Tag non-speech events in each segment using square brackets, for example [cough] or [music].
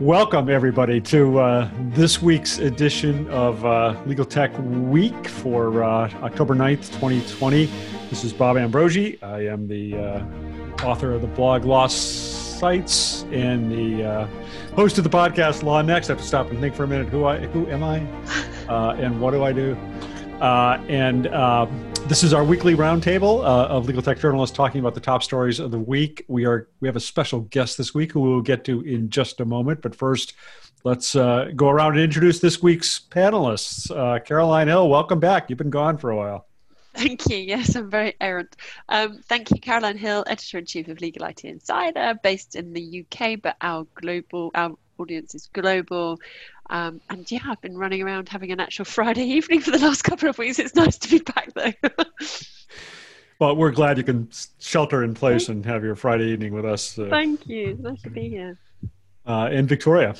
Welcome, everybody, to uh, this week's edition of uh, Legal Tech Week for uh, October 9th, 2020. This is Bob Ambrogi. I am the uh, author of the blog LawSites and the uh, host of the podcast LawNext. I have to stop and think for a minute who I who am I [laughs] uh, and what do I do? and this is our weekly roundtable uh, of legal tech journalists talking about the top stories of the week. We are we have a special guest this week who we'll get to in just a moment. But first, let's uh, go around and introduce this week's panelists. Uh, Caroline Hill, welcome back. You've been gone for a while. Thank you. Yes, I'm very errant. Um, thank you, Caroline Hill, editor in chief of Legal IT Insider, based in the UK, but our global our audience is global. Um, and yeah, I've been running around having an actual [laughs] Friday evening for the last couple of weeks. It's nice to be back though. [laughs] well, we're glad you can shelter in place and have your Friday evening with us. Uh, Thank you. Nice to be here. Uh, and Victoria.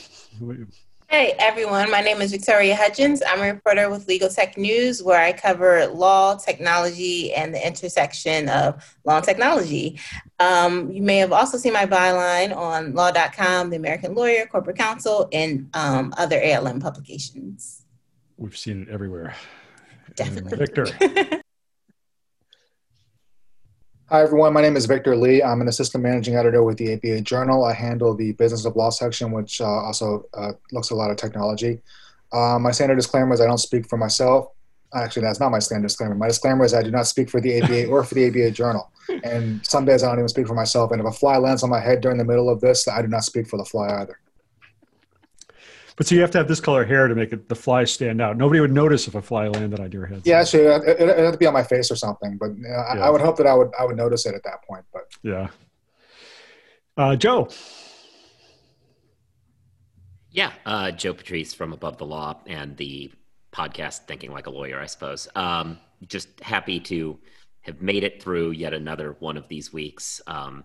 Hey everyone, my name is Victoria Hudgins. I'm a reporter with Legal Tech News where I cover law, technology, and the intersection of law and technology. Um, you may have also seen my byline on law.com, The American Lawyer, Corporate Counsel, and um, other ALM publications. We've seen it everywhere. Definitely. Victor. [laughs] Hi, everyone. My name is Victor Lee. I'm an assistant managing editor with the ABA Journal. I handle the business of law section, which uh, also uh, looks at a lot of technology. Uh, my standard disclaimer is I don't speak for myself. Actually, that's not my standard disclaimer. My disclaimer is I do not speak for the ABA [laughs] or for the ABA Journal. And some days I don't even speak for myself. And if a fly lands on my head during the middle of this, I do not speak for the fly either. But so you have to have this color hair to make it, the fly stand out. Nobody would notice if a fly landed on your head. Yeah, actually, it, it, it had to be on my face or something. But you know, yeah. I, I, would hope that I would I would notice it at that point. But yeah, uh, Joe. Yeah, uh, Joe Patrice from Above the Law and the podcast Thinking Like a Lawyer, I suppose. Um, just happy to have made it through yet another one of these weeks. Um,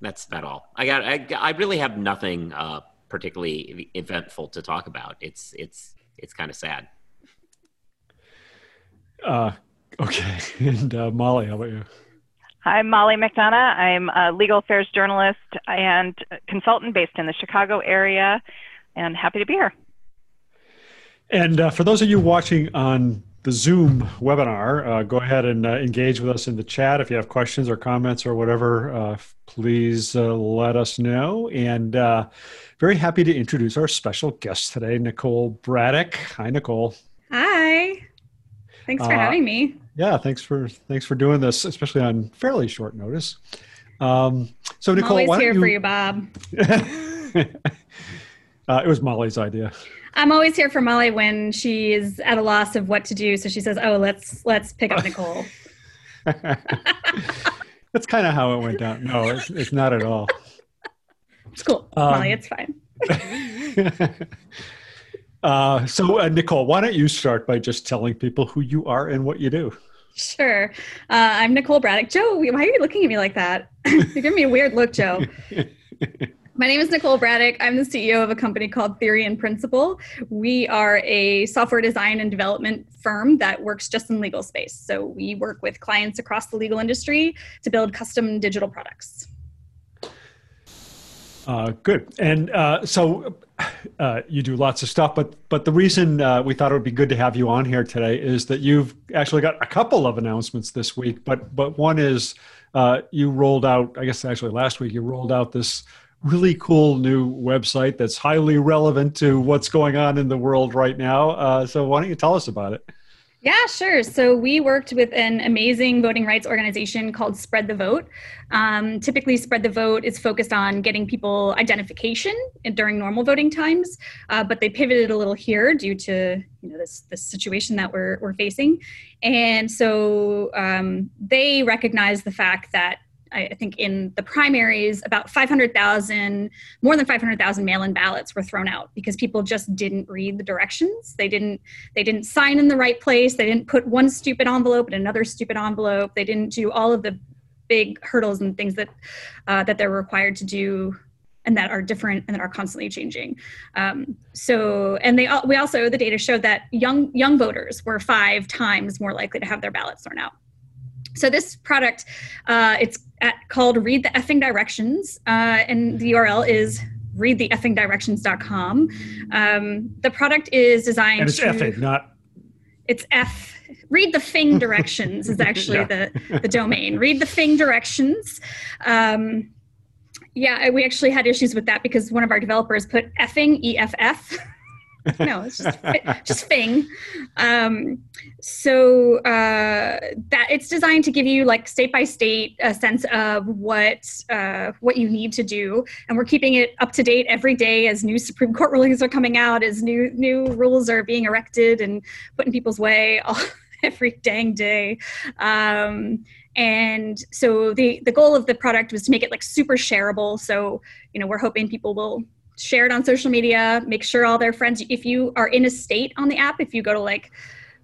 that's about all. I got. I, I really have nothing uh, particularly eventful to talk about. It's it's it's kind of sad. Uh, okay, [laughs] and uh, Molly, how about you? I'm Molly McDonough. I'm a legal affairs journalist and consultant based in the Chicago area, and happy to be here. And uh, for those of you watching on the Zoom webinar. Uh, go ahead and uh, engage with us in the chat. If you have questions or comments or whatever, uh, please uh, let us know. And uh, very happy to introduce our special guest today, Nicole Bradick. Hi, Nicole. Hi. Thanks for uh, having me. Yeah, thanks for thanks for doing this, especially on fairly short notice. Um, so, Nicole, I'm always here you... for you, Bob. [laughs] it was Molly's idea. I'm always here for Molly when she's at a loss of what to do. So she says, "Oh, let's let's pick up Nicole." [laughs] That's kind of how it went down. No, it's, it's not at all. It's cool, um, Molly. It's fine. [laughs] uh, so, uh, Nicole, why don't you start by just telling people who you are and what you do? Sure. Uh, I'm Nicole Bradick. Joe, why are you looking at me like that? [laughs] You're giving me a weird look, Joe. [laughs] My name is Nicole Bradick. I'm the CEO of a company called Theory and Principle. We are a software design and development firm that works just in legal space. So we work with clients across the legal industry to build custom digital products. Uh, good. And uh, so uh, you do lots of stuff, but but the reason uh, we thought it would be good to have you on here today is that you've actually got a couple of announcements this week. But but one is uh, you rolled out, I guess actually last week, you rolled out this really cool new website that's highly relevant to what's going on in the world right now. So why don't you tell us about it? Yeah, sure. So we worked with an amazing voting rights organization called Spread the Vote. Um, typically, Spread the Vote is focused on getting people identification during normal voting times, uh, but they pivoted a little here due to you know this this situation that we're we're facing, and so um, they recognize the fact that I think in the primaries, about 500,000, more than 500,000 mail-in ballots were thrown out because people just didn't read the directions. They didn't, they didn't sign in the right place. They didn't put one stupid envelope in another stupid envelope. They didn't do all of the big hurdles and things that uh, that they're required to do and that are different and that are constantly changing. Um, so, and they we also the data showed that young young voters were five times more likely to have their ballots thrown out. So this product, uh, it's at, called Read the Effing Directions, uh, and the URL is readtheeffingdirections.com. Um, the product is designed And it's to, effing, not It's F. Read the Fing directions is [laughs] actually Yeah. the the domain. Read the Fing directions. Um, yeah, we actually had issues with that because one of our developers put effing E F F. no, it's just just Fing. Um, so uh, that it's designed to give you like state by state a sense of what uh, what you need to do, and we're keeping it up to date every day as new Supreme Court [laughs] rulings are coming out, as new new rules are being erected and put in people's way [laughs] all, every dang day. Um, and so the the goal of the product was to make it like super shareable. So you know we're hoping people will share it on social media, make sure all their friends. If you are in a state on the app, if you go to like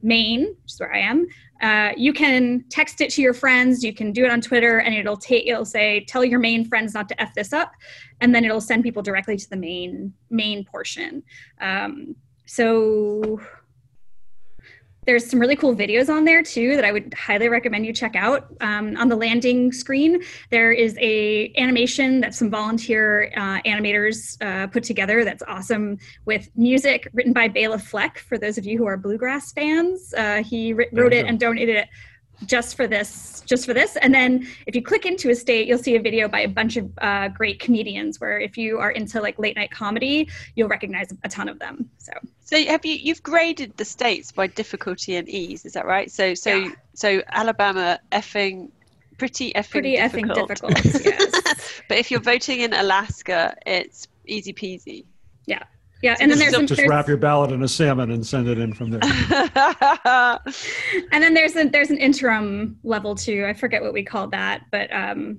Maine, which is where I am, uh, you can text it to your friends. You can do it on Twitter, and it'll take it'll say tell your main friends not to f this up, and then it'll send people directly to the main main portion. Um, so there's some really cool videos on there too that I would highly recommend you check out. Um, on the landing screen, there is a animation that some volunteer uh, animators uh, put together. That's awesome with music written by Bela Fleck. For those of you who are bluegrass fans, uh, he There wrote it and donated it just for this just for this and then if you click into a state you'll see a video by a bunch of uh, great comedians where if you are into like late night comedy you'll recognize a ton of them so So have you you've graded the states by difficulty and ease, is that right? So so Yeah. so Alabama effing pretty effing pretty effing difficult. difficult [laughs] yes but if you're voting in Alaska, it's easy peasy. yeah Yeah. and then there's some just there's- wrap your ballot in a salmon and send it in from there. [laughs] and then there's a there's an interim level too i forget what we called that but um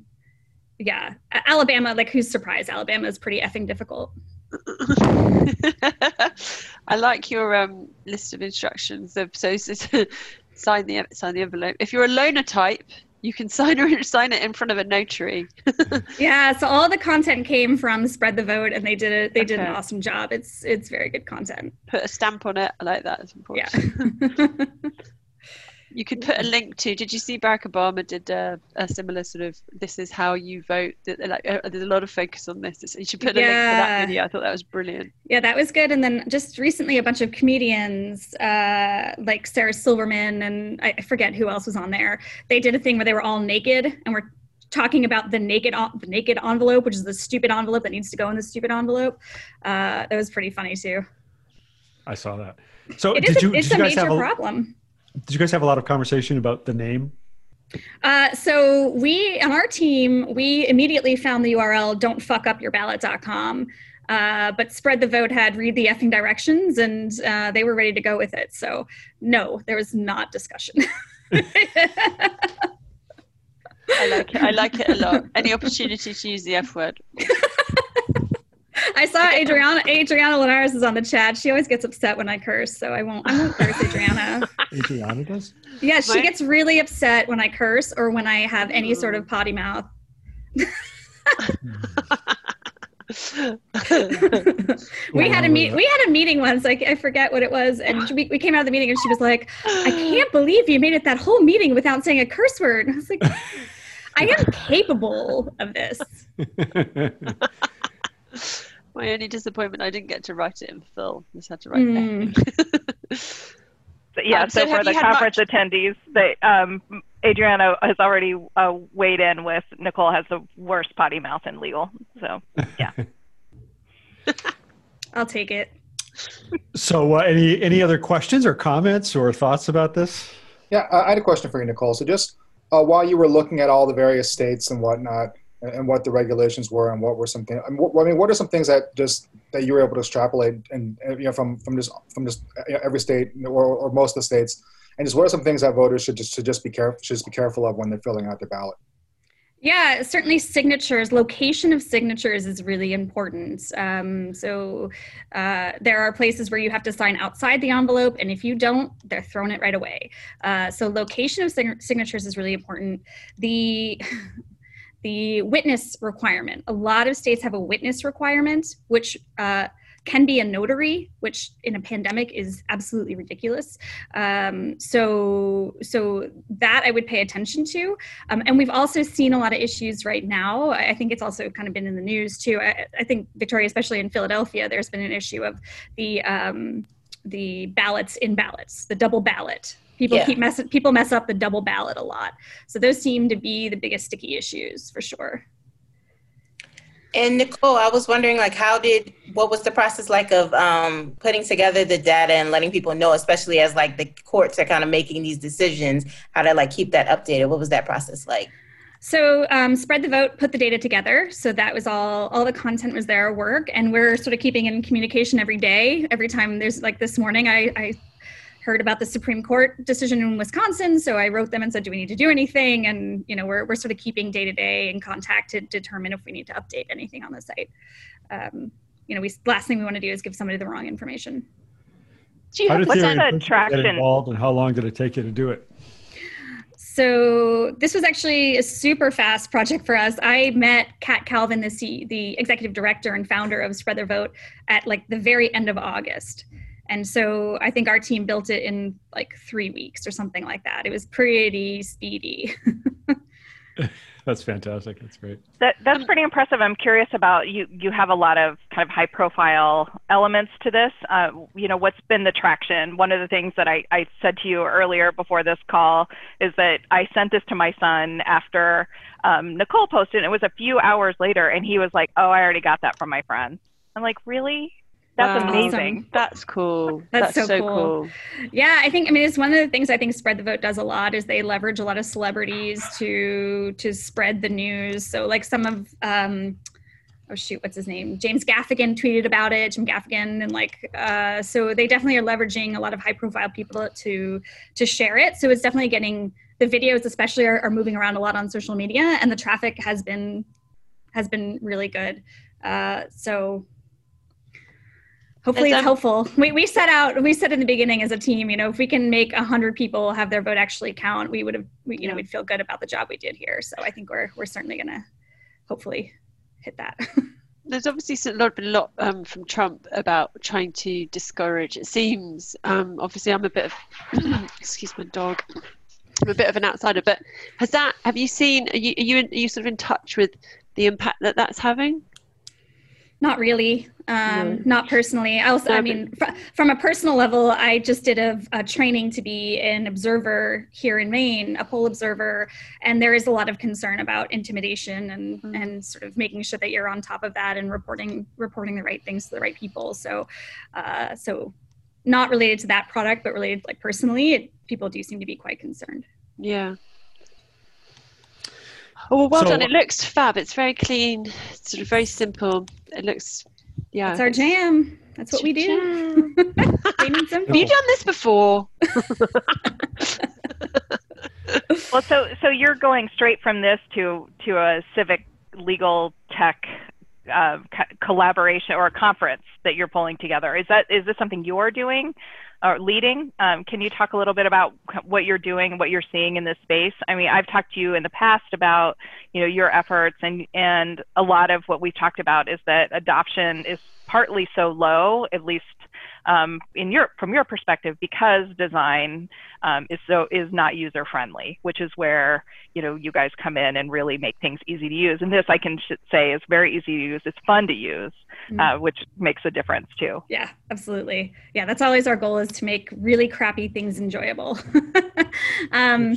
yeah alabama like who's surprised alabama is pretty effing difficult [laughs] I like your um, list of instructions. Of, so, so, so sign the sign the envelope. If you're a loner type, you can [laughs] sign or sign it in front of a notary. [laughs] yeah so all the content came from spread the vote and they did it they did an awesome job it's it's very good content Put a stamp on it. I like that. It's important. yeah You could put a link to. Did you see Barack Obama did a, a similar sort of "This is how you vote"? Like, uh, there's a lot of focus on this. You should put a link to that video. I thought that was brilliant. Yeah, that was good. And then just recently, a bunch of comedians, uh, like Sarah Silverman and I I forget who else was on there. They did a thing where they were all naked and we're talking about the naked en- the naked envelope, which is the stupid envelope that needs to go in the stupid envelope. Uh, that was pretty funny too. I saw that. So It is did a, you it's did a you guys major have a problem. Did you guys have a lot of conversation about the name? Uh, so we on our team, we immediately found the URL don'tfuckupyourballot.com. Uh, but spread the vote had read the effing directions and uh, they were ready to go with it. So no, there was not discussion. [laughs] I like it. I like it a lot. Any opportunity to use the F word. [laughs] I saw Adriana Adriana Linares is on the chat. She always gets upset when I curse, so I won't I won't curse Adriana. [laughs] Adriana does. Yeah, she Right. gets really upset when I curse or when I have any sort of potty mouth. [laughs] we had a meet we had a meeting once like i forget what it was and we, we came out of the meeting and she was like i can't believe you made it that whole meeting without saying a curse word i was like i am capable of this [laughs] My only disappointment, I didn't get to write it in full. Just had to write Mm. effing. So, yeah, Um, so so, for the conference much- attendees, they, um, Adriana has already uh, weighed in with Nicole has the worst potty mouth in legal. So yeah, [laughs] i'll take it So uh, any any other questions or comments or thoughts about this? Yeah, I I had a question for you, Nicole. So just uh, while you were looking at all the various states and whatnot, and, what the regulations were, and what were some things, I mean, what, are some things that just that you were able to extrapolate and uh, you know from from just from just know, every state or, or most of the states, and just what are some things that voters should just should just be careful should just be careful of when they're filling out their ballot? Yeah, certainly signatures, location of signatures is really important. Um, so uh, there are places where you have to sign outside the envelope, and if you don't, they're thrown it right away. Uh, so location of sign- signatures is really important. The the witness requirement. A lot of states have a witness requirement, which uh, can be a notary, which in a pandemic is absolutely ridiculous. Um, so, so that I would pay attention to. Um, and we've also seen a lot of issues right now. I think it's also kind of been in the news too. I, I think Victoria, especially in Philadelphia, there's been an issue of the um, the ballots in ballots, the double ballot People yeah. keep mess people mess up the double ballot a lot. So those seem to be the biggest sticky issues for sure. And Nicole, I was wondering, like, how did what was the process like of um, putting together the data and letting people know, especially as like the courts are kind of making these decisions, how to like keep that updated? What was that process like? So um, spread the vote, put the data together. So that was all. All the content was their work, and we're sort of keeping in communication every day. Every time there's like this morning, I, I heard about the Supreme Court decision in Wisconsin. So I wrote them and said, do we need to do anything? And, you know, we're, we're sort of keeping day to day in contact to determine if we need to update anything on the site. Um, you know, we last thing we want to do is give somebody the wrong information. Gee, how did what's that attraction? Get involved and how long did it take you to do it? So this was actually a super fast project for us. I met Kat Calvin, the, C, the executive director and founder of Spread Their Vote, at like the very end of August. And so I think our team built it in like three weeks or something like that. It was pretty speedy. [laughs] that's fantastic. That's great. That, that's pretty impressive. I'm curious about you. You have a lot of kind of high profile elements to this. Uh, you know, what's been the traction? One of the things that I, I said to you earlier before this call is that I sent this to my son after um, Nicole posted. And it was a few hours later, and he was like, "Oh, I already got that from my friend." I'm like, "Really?" That's wow. amazing. That's cool. That's, That's so, so cool. cool. Yeah, I think I mean it's one of the things I think Spread the Vote does a lot is they leverage a lot of celebrities to to spread the news. So like some of um oh shoot, what's his name? James Gaffigan tweeted about it, Jim Gaffigan, and like uh, so they definitely are leveraging a lot of high profile people to to share it. So it's definitely getting the videos especially are, are moving around a lot on social media and the traffic has been has been really good. Uh, so hopefully it's, helpful we, we set out we said in the beginning as a team you know if we can make 100 people have their vote actually count we would have we, you know we'd feel good about the job we did here so i think we're we're certainly going to hopefully hit that [laughs] there's obviously a lot, a lot um, from Trump about trying to discourage. It seems, um, obviously, I'm a bit of, [clears throat] excuse my dog, I'm a bit of an outsider. But has that? Have you seen? Are you are you, are you sort of in touch with the impact that that's having? Not really. Um, Not personally. I also, I mean, fr- from a personal level, I just did a, a, training to be an observer here in Maine, a poll observer, and there is a lot of concern about intimidation and mm-hmm. and sort of making sure that you're on top of that and reporting reporting the right things to the right people. So, uh, so not related to that product, but related like personally, it, people do seem to be quite concerned. Yeah. Oh, well, well so, done. It looks fab. It's very clean, sort of very simple. It looks, yeah. It's our jam. That's what we do. [laughs] Have you done this before? [laughs] well, so so you're going straight from this to to a civic legal tech uh, co- collaboration or a conference that you're pulling together. Is that is this something you're doing? or leading. Um, can you talk a little bit about what you're doing, what you're seeing in this space? I mean, I've talked to you in the past about you know your efforts, and and a lot of what we've talked about is that adoption is partly so low, at least um, in your from your perspective because design um, is so is not user friendly, which is where you know you guys come in and really make things easy to use. And this I can say is very easy to use. It's fun to use, mm-hmm. uh, which makes a difference too. Yeah, absolutely. Yeah, that's always our goal is to make really crappy things enjoyable. [laughs] um,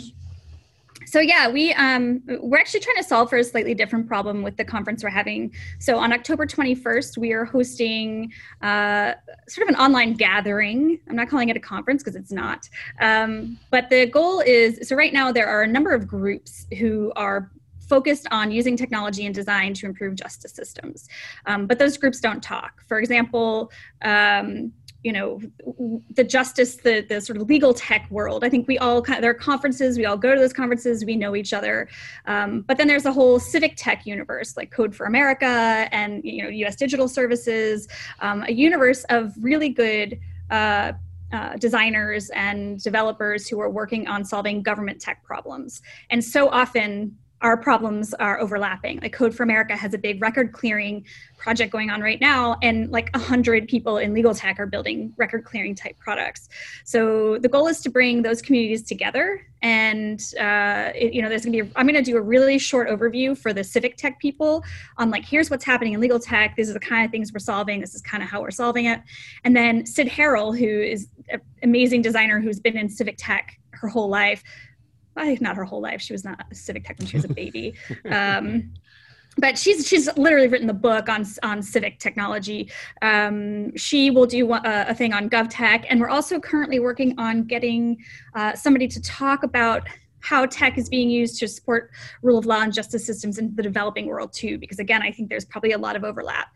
so yeah, we um, we're actually trying to solve for a slightly different problem with the conference we're having. So on October 21st, we are hosting uh, sort of an online gathering. I'm not calling it a conference because it's not. Um, but the goal is so right now there are a number of groups who are focused on using technology and design to improve justice systems. Um, but those groups don't talk. For example, um, you know the justice the the sort of legal tech world i think we all there are conferences we all go to those conferences we know each other um, but then there's a whole civic tech universe like code for america and you know us digital services um, a universe of really good uh, uh, designers and developers who are working on solving government tech problems and so often our problems are overlapping. Like Code for America has a big record clearing project going on right now, and like a hundred people in legal tech are building record clearing type products. So the goal is to bring those communities together. And uh, it, you know, there's gonna be. I'm gonna do a really short overview for the civic tech people on like here's what's happening in legal tech. These are the kind of things we're solving. This is kind of how we're solving it. And then Cyd Harrell, who is an amazing designer who's been in civic tech her whole life not her whole life. She was not a civic tech when she was a baby. [laughs] Um, but she's she's literally written the book on on civic technology. Um, she will do a, a, thing on GovTech, and we're also currently working on getting uh, somebody to talk about how tech is being used to support rule of law and justice systems in the developing world too because again i think there's probably a lot of overlap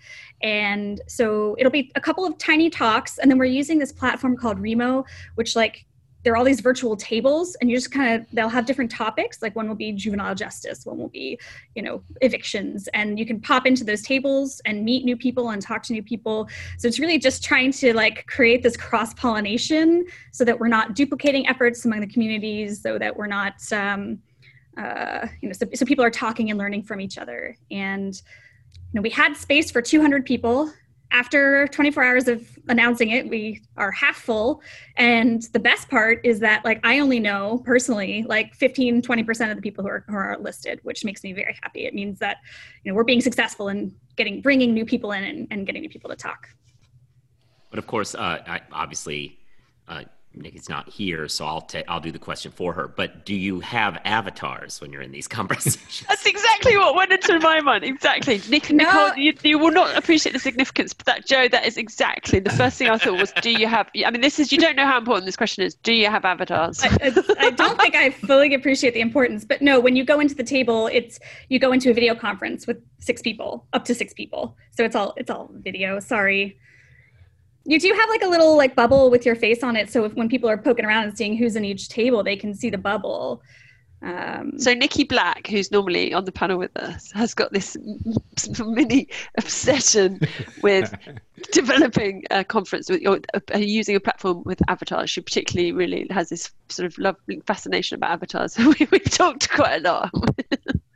and so it'll be a couple of tiny talks and then we're using this platform called remo which like there are all these virtual tables and you just kind of they'll have different topics. Like one will be juvenile justice one will be you know evictions and you can pop into those tables and meet new people and talk to new people. So it's really just trying to like create this cross pollination so that we're not duplicating efforts among the communities so that we're not um, uh, you know so, so people are talking and learning from each other. And you know we had space for 200 people after 24 hours of announcing it we are half full. And the best part is that like i only know personally like 15 20% of the people who are, who are listed which makes me very happy. It means that you know we're being successful in getting bringing new people in and, and getting new people to talk. But of course uh, I, obviously uh, Nikki's not here, so I'll take I'll do the question for her. But do you have avatars when you're in these [laughs] conversations? That's exactly what went into my mind. Exactly, Nick and no. Nicole, you, you, will not appreciate the significance. But that Joe, that is exactly the first thing I thought was, do you have? I mean, this is you don't know how important this question is. Do you have avatars? I, I don't think I fully appreciate the importance, but no, when you go into the table, it's you go into a video conference with six people, up to six people, so it's all it's all video. Sorry. You do have like a little like bubble with your face on it, so if, when people are poking around and seeing who's in each table, they can see the bubble. Um, so Nikki Black, who's normally on the panel with us, has got this mini obsession with [laughs] developing a conference with or uh, using a platform with avatars. She particularly really has this sort of lovely fascination about avatars. [laughs] we, we've talked quite a lot. [laughs]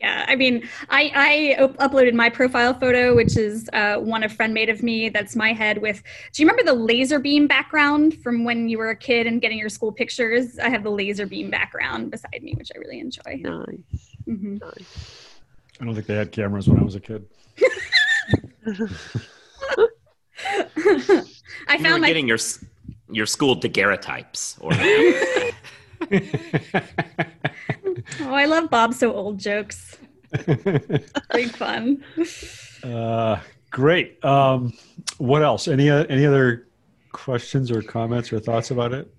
Yeah, I mean, I, I up- uploaded my profile photo, which is uh, one a friend made of me. That's my head with. Do you remember the laser beam background from when you were a kid and getting your school pictures? I have the laser beam background beside me, which I really enjoy. Nice. Mm-hmm. nice. I don't think they had cameras when I was a kid. [laughs] [laughs] I you found my... getting your your school daguerreotypes or. Oh, I love Bob so old jokes. [laughs] Big fun. Uh, great. Um, what else? Any uh, any other questions or comments or thoughts about it?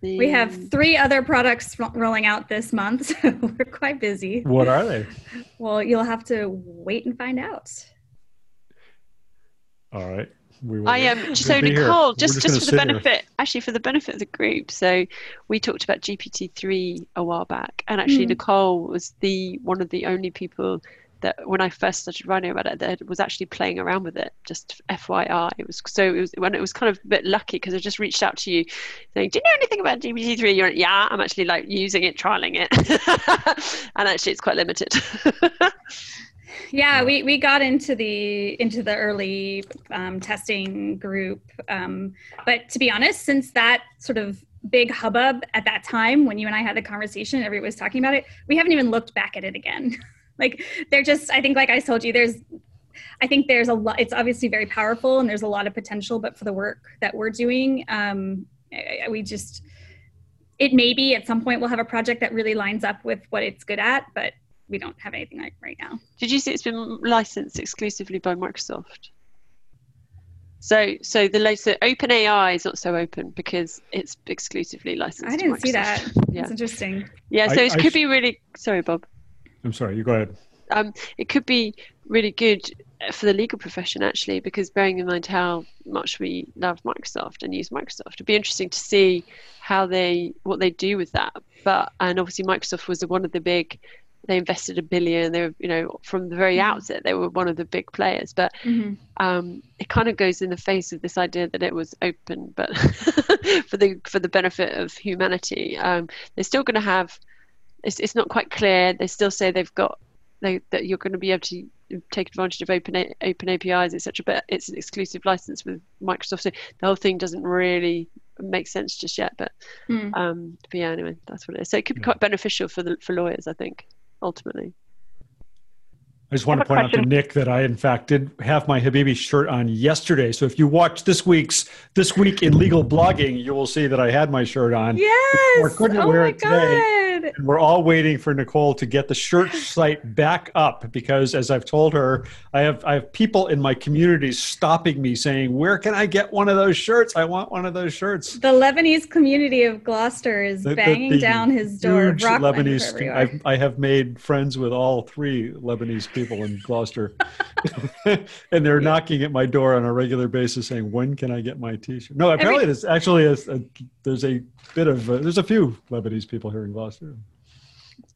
We have three other products rolling out this month, [laughs] so we're quite busy. What are they? Well, you'll have to wait and find out. All right. I am [laughs] um, so Nicole. Just just, just for the benefit, here. actually for the benefit of the group. So we talked about GPT three a while back, and actually mm. Nicole was the one of the only people that when I first started writing about it, that was actually playing around with it. Just FYI, it was so it was when it was kind of a bit lucky because I just reached out to you, saying, "Do you know anything about GPT three? You're like, yeah, I'm actually like using it, trialing it, [laughs] and actually it's quite limited. [laughs] yeah we, we got into the into the early um, testing group um, but to be honest since that sort of big hubbub at that time when you and i had the conversation everybody was talking about it we haven't even looked back at it again. [laughs] Like they're just i think like i told you there's i think there's a lot it's obviously very powerful and there's a lot of potential but for the work that we're doing um, we just it may be at some point we'll have a project that really lines up with what it's good at but we don't have anything like right now. Did you see it's been licensed exclusively by Microsoft? So, so the so OpenAI is not so open because it's exclusively licensed. I didn't see that. Yeah, it's interesting. Yeah, so I, it could I, be really. Sorry, Bob. I'm sorry. You go ahead. Um, it could be really good for the legal profession actually, because bearing in mind how much we love Microsoft and use Microsoft, it'd be interesting to see how they what they do with that. But and obviously Microsoft was one of the big they invested a billion. They were, you know, from the very mm-hmm. outset, they were one of the big players. But mm-hmm. um, it kind of goes in the face of this idea that it was open, but [laughs] for the for the benefit of humanity. Um, they're still going to have it's it's not quite clear. They still say they've got they, that you're going to be able to take advantage of open open APIs, etc. But it's an exclusive license with Microsoft, so the whole thing doesn't really make sense just yet. But, Mm. um, but yeah, anyway, that's what it is. So it could be quite beneficial for the for lawyers, I think, ultimately. I just want I to have a point out to. Nick that I, in fact, did have my Habibi shirt on yesterday. So if you watch this week's This Week in Legal Blogging, you will see that I had my shirt on. Yes. Or couldn't oh wear my it today. God. And we're all waiting for Nicole to get the shirt [laughs] site back up because, as I've told her, I have I have people in my community stopping me saying, "Where can I get one of those shirts? I want one of those shirts." The Lebanese community of Gloucester is The- the- banging the down his door. Huge Lebanese. I've, I have made friends with all three Lebanese people in Gloucester, [laughs] and they're knocking at my door on a regular basis, saying, "When can I get my T-shirt?" No, apparently there's actually a, a there's a bit of uh, there's a few Lebanese people here in Gloucester.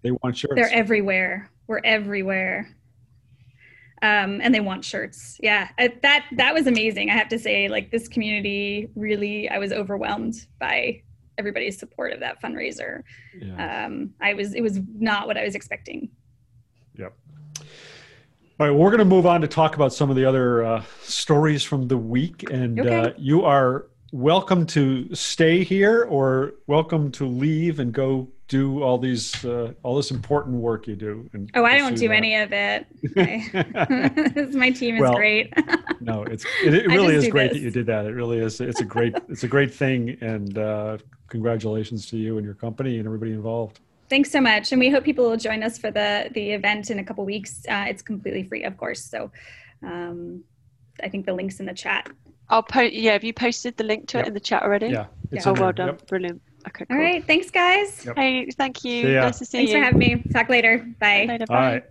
They want shirts. They're everywhere. We're everywhere. Um, and they want shirts. Yeah, I, that that was amazing. I have to say, like this community really, I was overwhelmed by everybody's support of that fundraiser. Yeah. Um, I was, it was not what I was expecting. Yep. All right, well, we're going to move on to talk about some of the other uh, stories from the week, and uh, you are welcome to stay here or welcome to leave and go do all these uh, all this important work you do. And Oh, I don't do that. any of it. I- [laughs] [laughs] My team is Well, great. [laughs] no, it's it, it really is great this. that you did that. It really is. It's a great it's a great thing, and uh, congratulations to you and your company and everybody involved. Thanks so much, and we hope people will join us for the the event in a couple weeks. Uh, it's completely free, of course. So, um, I think the links in the chat. I'll post. Yeah, have you posted the link to Yep. it in the chat already? Yeah, it's Oh, well done. Yep. Brilliant. Okay. Cool. right, thanks, guys. Yep. Hey, thank you. See. Nice to see Thanks you. for having me. Talk later. Bye. Later, bye. right.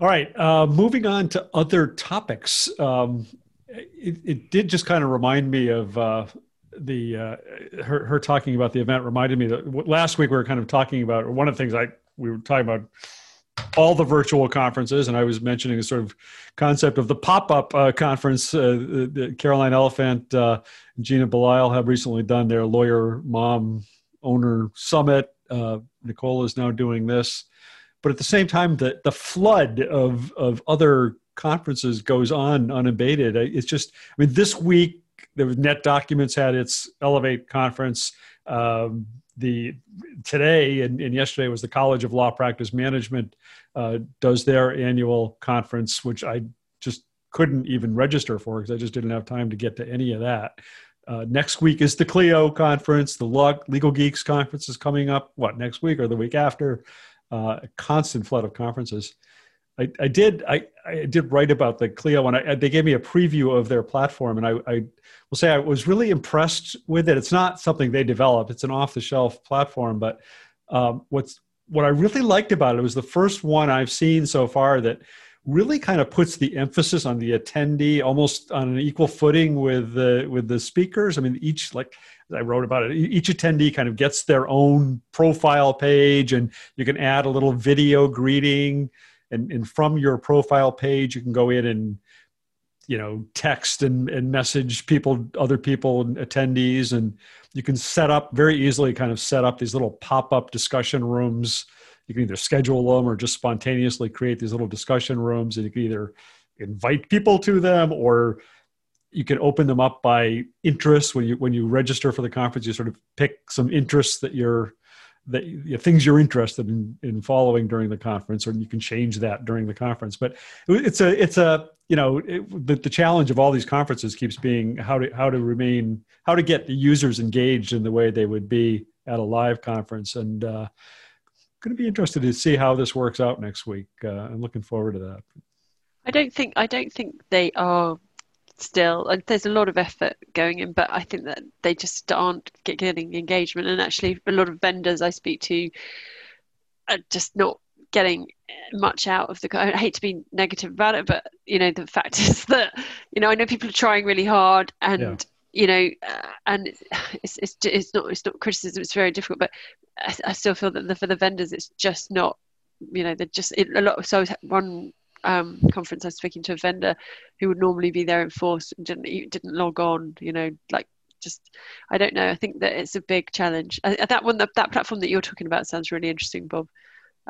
All right. Uh, moving on to other topics. Um, it, it did just kind of remind me of uh, the uh, her, her talking about the event. Reminded me that last week we were kind of talking about or one of the things I we were talking about all the virtual conferences, and I was mentioning the sort of concept of the pop-up uh, conference. Uh, the, the Carolyn Elefant, uh, Gina Belisle have recently done their lawyer mom owner summit. Uh, Nicole is now doing this but at the same time the the flood of of other conferences goes on unabated it's just i mean this week was NetDocuments had its elevate conference um, the today and, and yesterday was the college of law practice management uh, does their annual conference which i just couldn't even register for because i just didn't have time to get to any of that uh, next week is the clio conference the Law, legal geeks conference is coming up what next week or the week after uh, a constant flood of conferences. I, I did I, I did write about the Clio and I, they gave me a preview of their platform and I, I will say I was really impressed with it. It's not something they developed; it's an off-the-shelf platform. But um, what's what I really liked about it was the first one I've seen so far that really kind of puts the emphasis on the attendee almost on an equal footing with the with the speakers. I mean, each like I wrote about it. Each attendee kind of gets their own profile page, and you can add a little video greeting. And, and from your profile page, you can go in and you know text and, and message people, other people, and attendees, and you can set up very easily. Kind of set up these little pop-up discussion rooms. You can either schedule them or just spontaneously create these little discussion rooms, and you can either invite people to them or you can open them up by interest when you when you register for the conference you sort of pick some interests that you're know, things you're interested in in following during the conference or you can change that during the conference. But it's a it's a you know it, the, the challenge of all these conferences keeps being how to how to remain how to get the users engaged in the way they would be at a live conference. And uh going to be interested to see how this works out next week uh, i'm looking forward to that. I don't think I don't think they are still and there's a lot of effort going in but I think that they just aren't getting engagement and actually a lot of vendors I speak to are just not getting much out of the I hate to be negative about it but you know the fact [laughs] is that you know I know people are trying really hard and Yeah. you know uh, and it's, it's it's not it's not criticism it's very difficult but I, I still feel that the, for the vendors it's just not you know they're just it, a lot of so I was at one um, conference I was speaking to a vendor who would normally be there in force and didn't didn't log on you know like just I don't know. I think that it's a big challenge. That one, that, that platform that you're talking about sounds really interesting, Bob.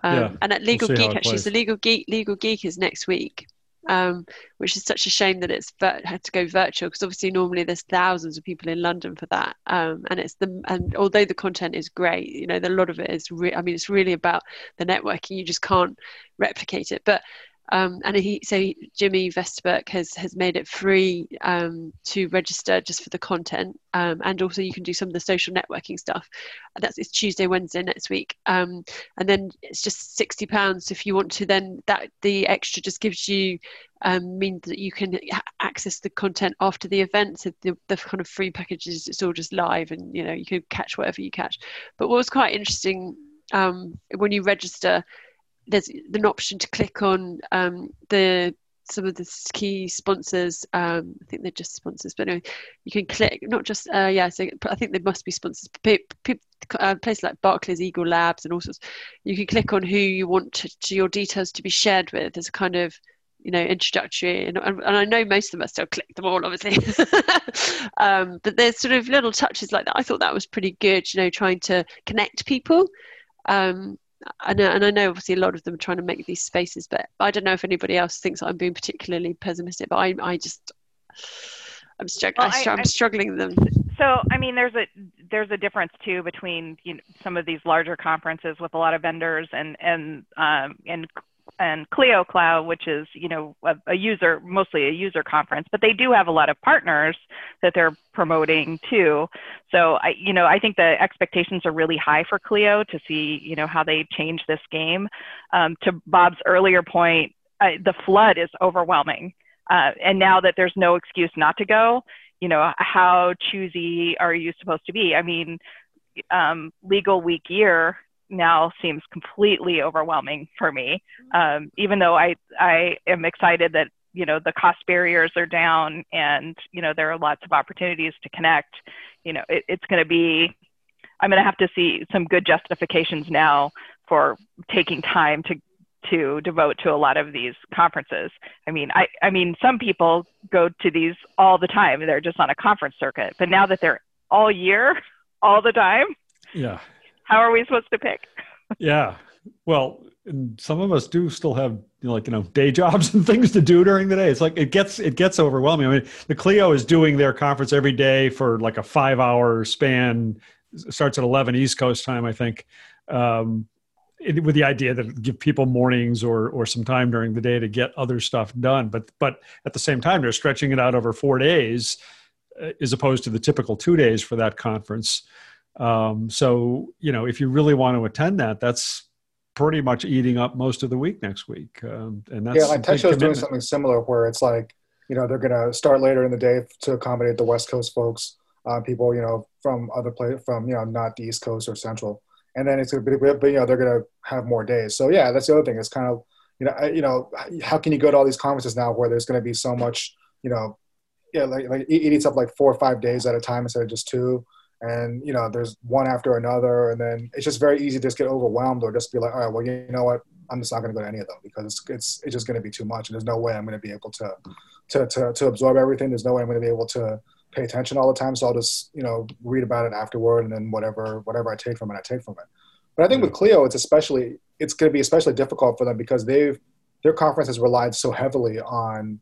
Um, Yeah, and at Legal we'll Geek, actually, so Legal Geek, Legal Geek is next week, um, which is such a shame that it's vir- had to go virtual because obviously normally there's thousands of people in London for that, um, and it's the and although the content is great, you know, the, a lot of it is. Re- I mean, it's really about the networking. You just can't replicate it, but. Um, and he, so Jimmy Vestbirk has has made it free um, to register just for the content, um, and also you can do some of the social networking stuff. That's it's Tuesday, Wednesday next week, um, and then it's just sixty pounds if you want to. Then that the extra just gives you um, means that you can access the content after the event. So the, the kind of free packages, it's all just live, and you know you can catch whatever you catch. But what was quite interesting um, when you register, there's an option to click on um, the some of the key sponsors. Um, I think they're just sponsors, but anyway, you can click not just uh, yeah. So I think they must be sponsors. Pe- pe- uh, places like Barclays, Eagle Labs, and all sorts. You can click on who you want to, to your details to be shared with. There's a kind of you know introductory and, and I know most of them are still click them all obviously [laughs] um, but there's sort of little touches like that I thought that was pretty good you know trying to connect people um, and, and I know obviously a lot of them are trying to make these spaces but I don't know if anybody else thinks I'm being particularly pessimistic but I, I just I'm, strugg- Well, I, I, I'm I- struggling with them. So, I mean, there's a there's a difference too between you know, some of these larger conferences with a lot of vendors and and um, and and Clio Cloud, which is you know a, a user mostly a user conference, but they do have a lot of partners that they're promoting too. So I you know I think the expectations are really high for Clio to see you know how they change this game. Um, to Bob's earlier point, uh, the flood is overwhelming, uh, and now that there's no excuse not to go, you know how choosy are you supposed to be i mean um, legal week year now seems completely overwhelming for me um, even though i i am excited that you know the cost barriers are down and you know there are lots of opportunities to connect you know it, it's going to be i'm going to have to see some good justifications now for taking time to to devote to a lot of these conferences. I mean, I, I mean, some people go to these all the time. They're just on a conference circuit. But now that they're all year, all the time, Yeah. How are we supposed to pick? [laughs] Yeah. Well, some of us do still have you know, like you know day jobs [laughs] and things to do during the day. It's like it gets it gets overwhelming. I mean, the Clio is doing their conference every day for like a five hour span. It starts at eleven East Coast time, I think, um, it, with the idea that give people mornings or or some time during the day to get other stuff done. But but at the same time, they're stretching it out over four days, uh, as opposed to the typical two days for that conference. Um, so you know, if you really want to attend that, that's pretty much eating up most of the week next week. Um, and that's yeah, like big doing something similar where it's like, you know, they're going to start later in the day to accommodate the West Coast folks, uh, people, you know, from other place, from, you know, not the East Coast or Central. And then it's going to be, but, you know, they're going to have more days. So, yeah, that's the other thing. It's kind of, you know, I- you know, how can you go to all these conferences now where there's going to be so much, you know, yeah, like, like eats up like four or five days at a time instead of just two. And, you know, there's one after another. And then it's just very easy to just get overwhelmed or just be like, all right, well, you know what? I'm just not going to go to any of them because it's it's, it's just going to be too much, and there's no way I'm going to be able to, to to to absorb everything. There's no way I'm going to be able to pay attention all the time. So I'll just you know read about it afterward, and then whatever whatever I take from it, I take from it. But I think with mm. Clio, it's especially it's going to be especially difficult for them because they've their conference has relied so heavily on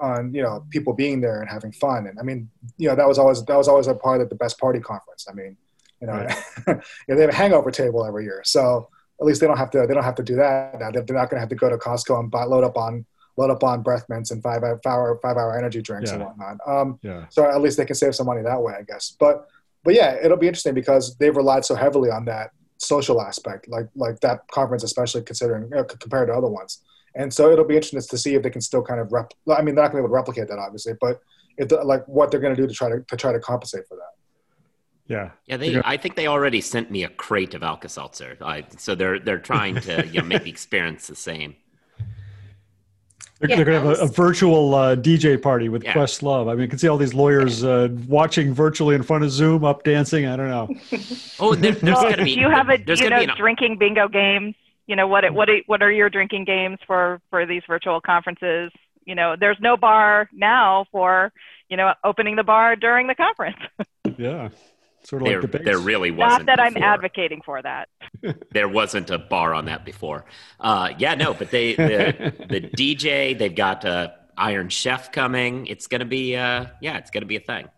on you know people being there and having fun. And I mean, you know, that was always that was always a part of the best party conference. I mean, you know, [laughs] you know, they have a hangover table every year, so at least they don't have to they don't have to do that now. They're not going to have to go to Costco and buy, load up on load up on breath mints and five hour five hour energy drinks and whatnot. Um, Yeah. so at least they can save some money that way, I guess. But but yeah, it'll be interesting because they've relied so heavily on that social aspect, like like that conference, especially considering you know, compared to other ones. And so it'll be interesting to see if they can still kind of rep. I mean, they're not going to be able to replicate that, obviously, but if the, like what they're going to do to try to to try to compensate for that. Yeah. Yeah, they. Yeah. I think they already sent me a crate of Alka Seltzer. So they're they're trying to you know, make the experience the same. They're, Yeah, they're going to have a, a virtual uh, DJ party with Yeah. Questlove. I mean, you can see all these lawyers uh, watching virtually in front of Zoom, up dancing. I don't know. Oh, there, there's Well, going to be. [laughs] do you have a you know drinking bingo games? You know what what are- what are your drinking games for for these virtual conferences? You know, there's no bar now for you know opening the bar during the conference. [laughs] yeah. Sort of there, like debates. there really wasn't. Not that I'm advocating for that. [laughs] there wasn't a bar on that before. Uh, yeah, no, but they the, [laughs] the DJ they've got uh, Iron Chef coming. It's gonna be uh, yeah, it's gonna be a thing.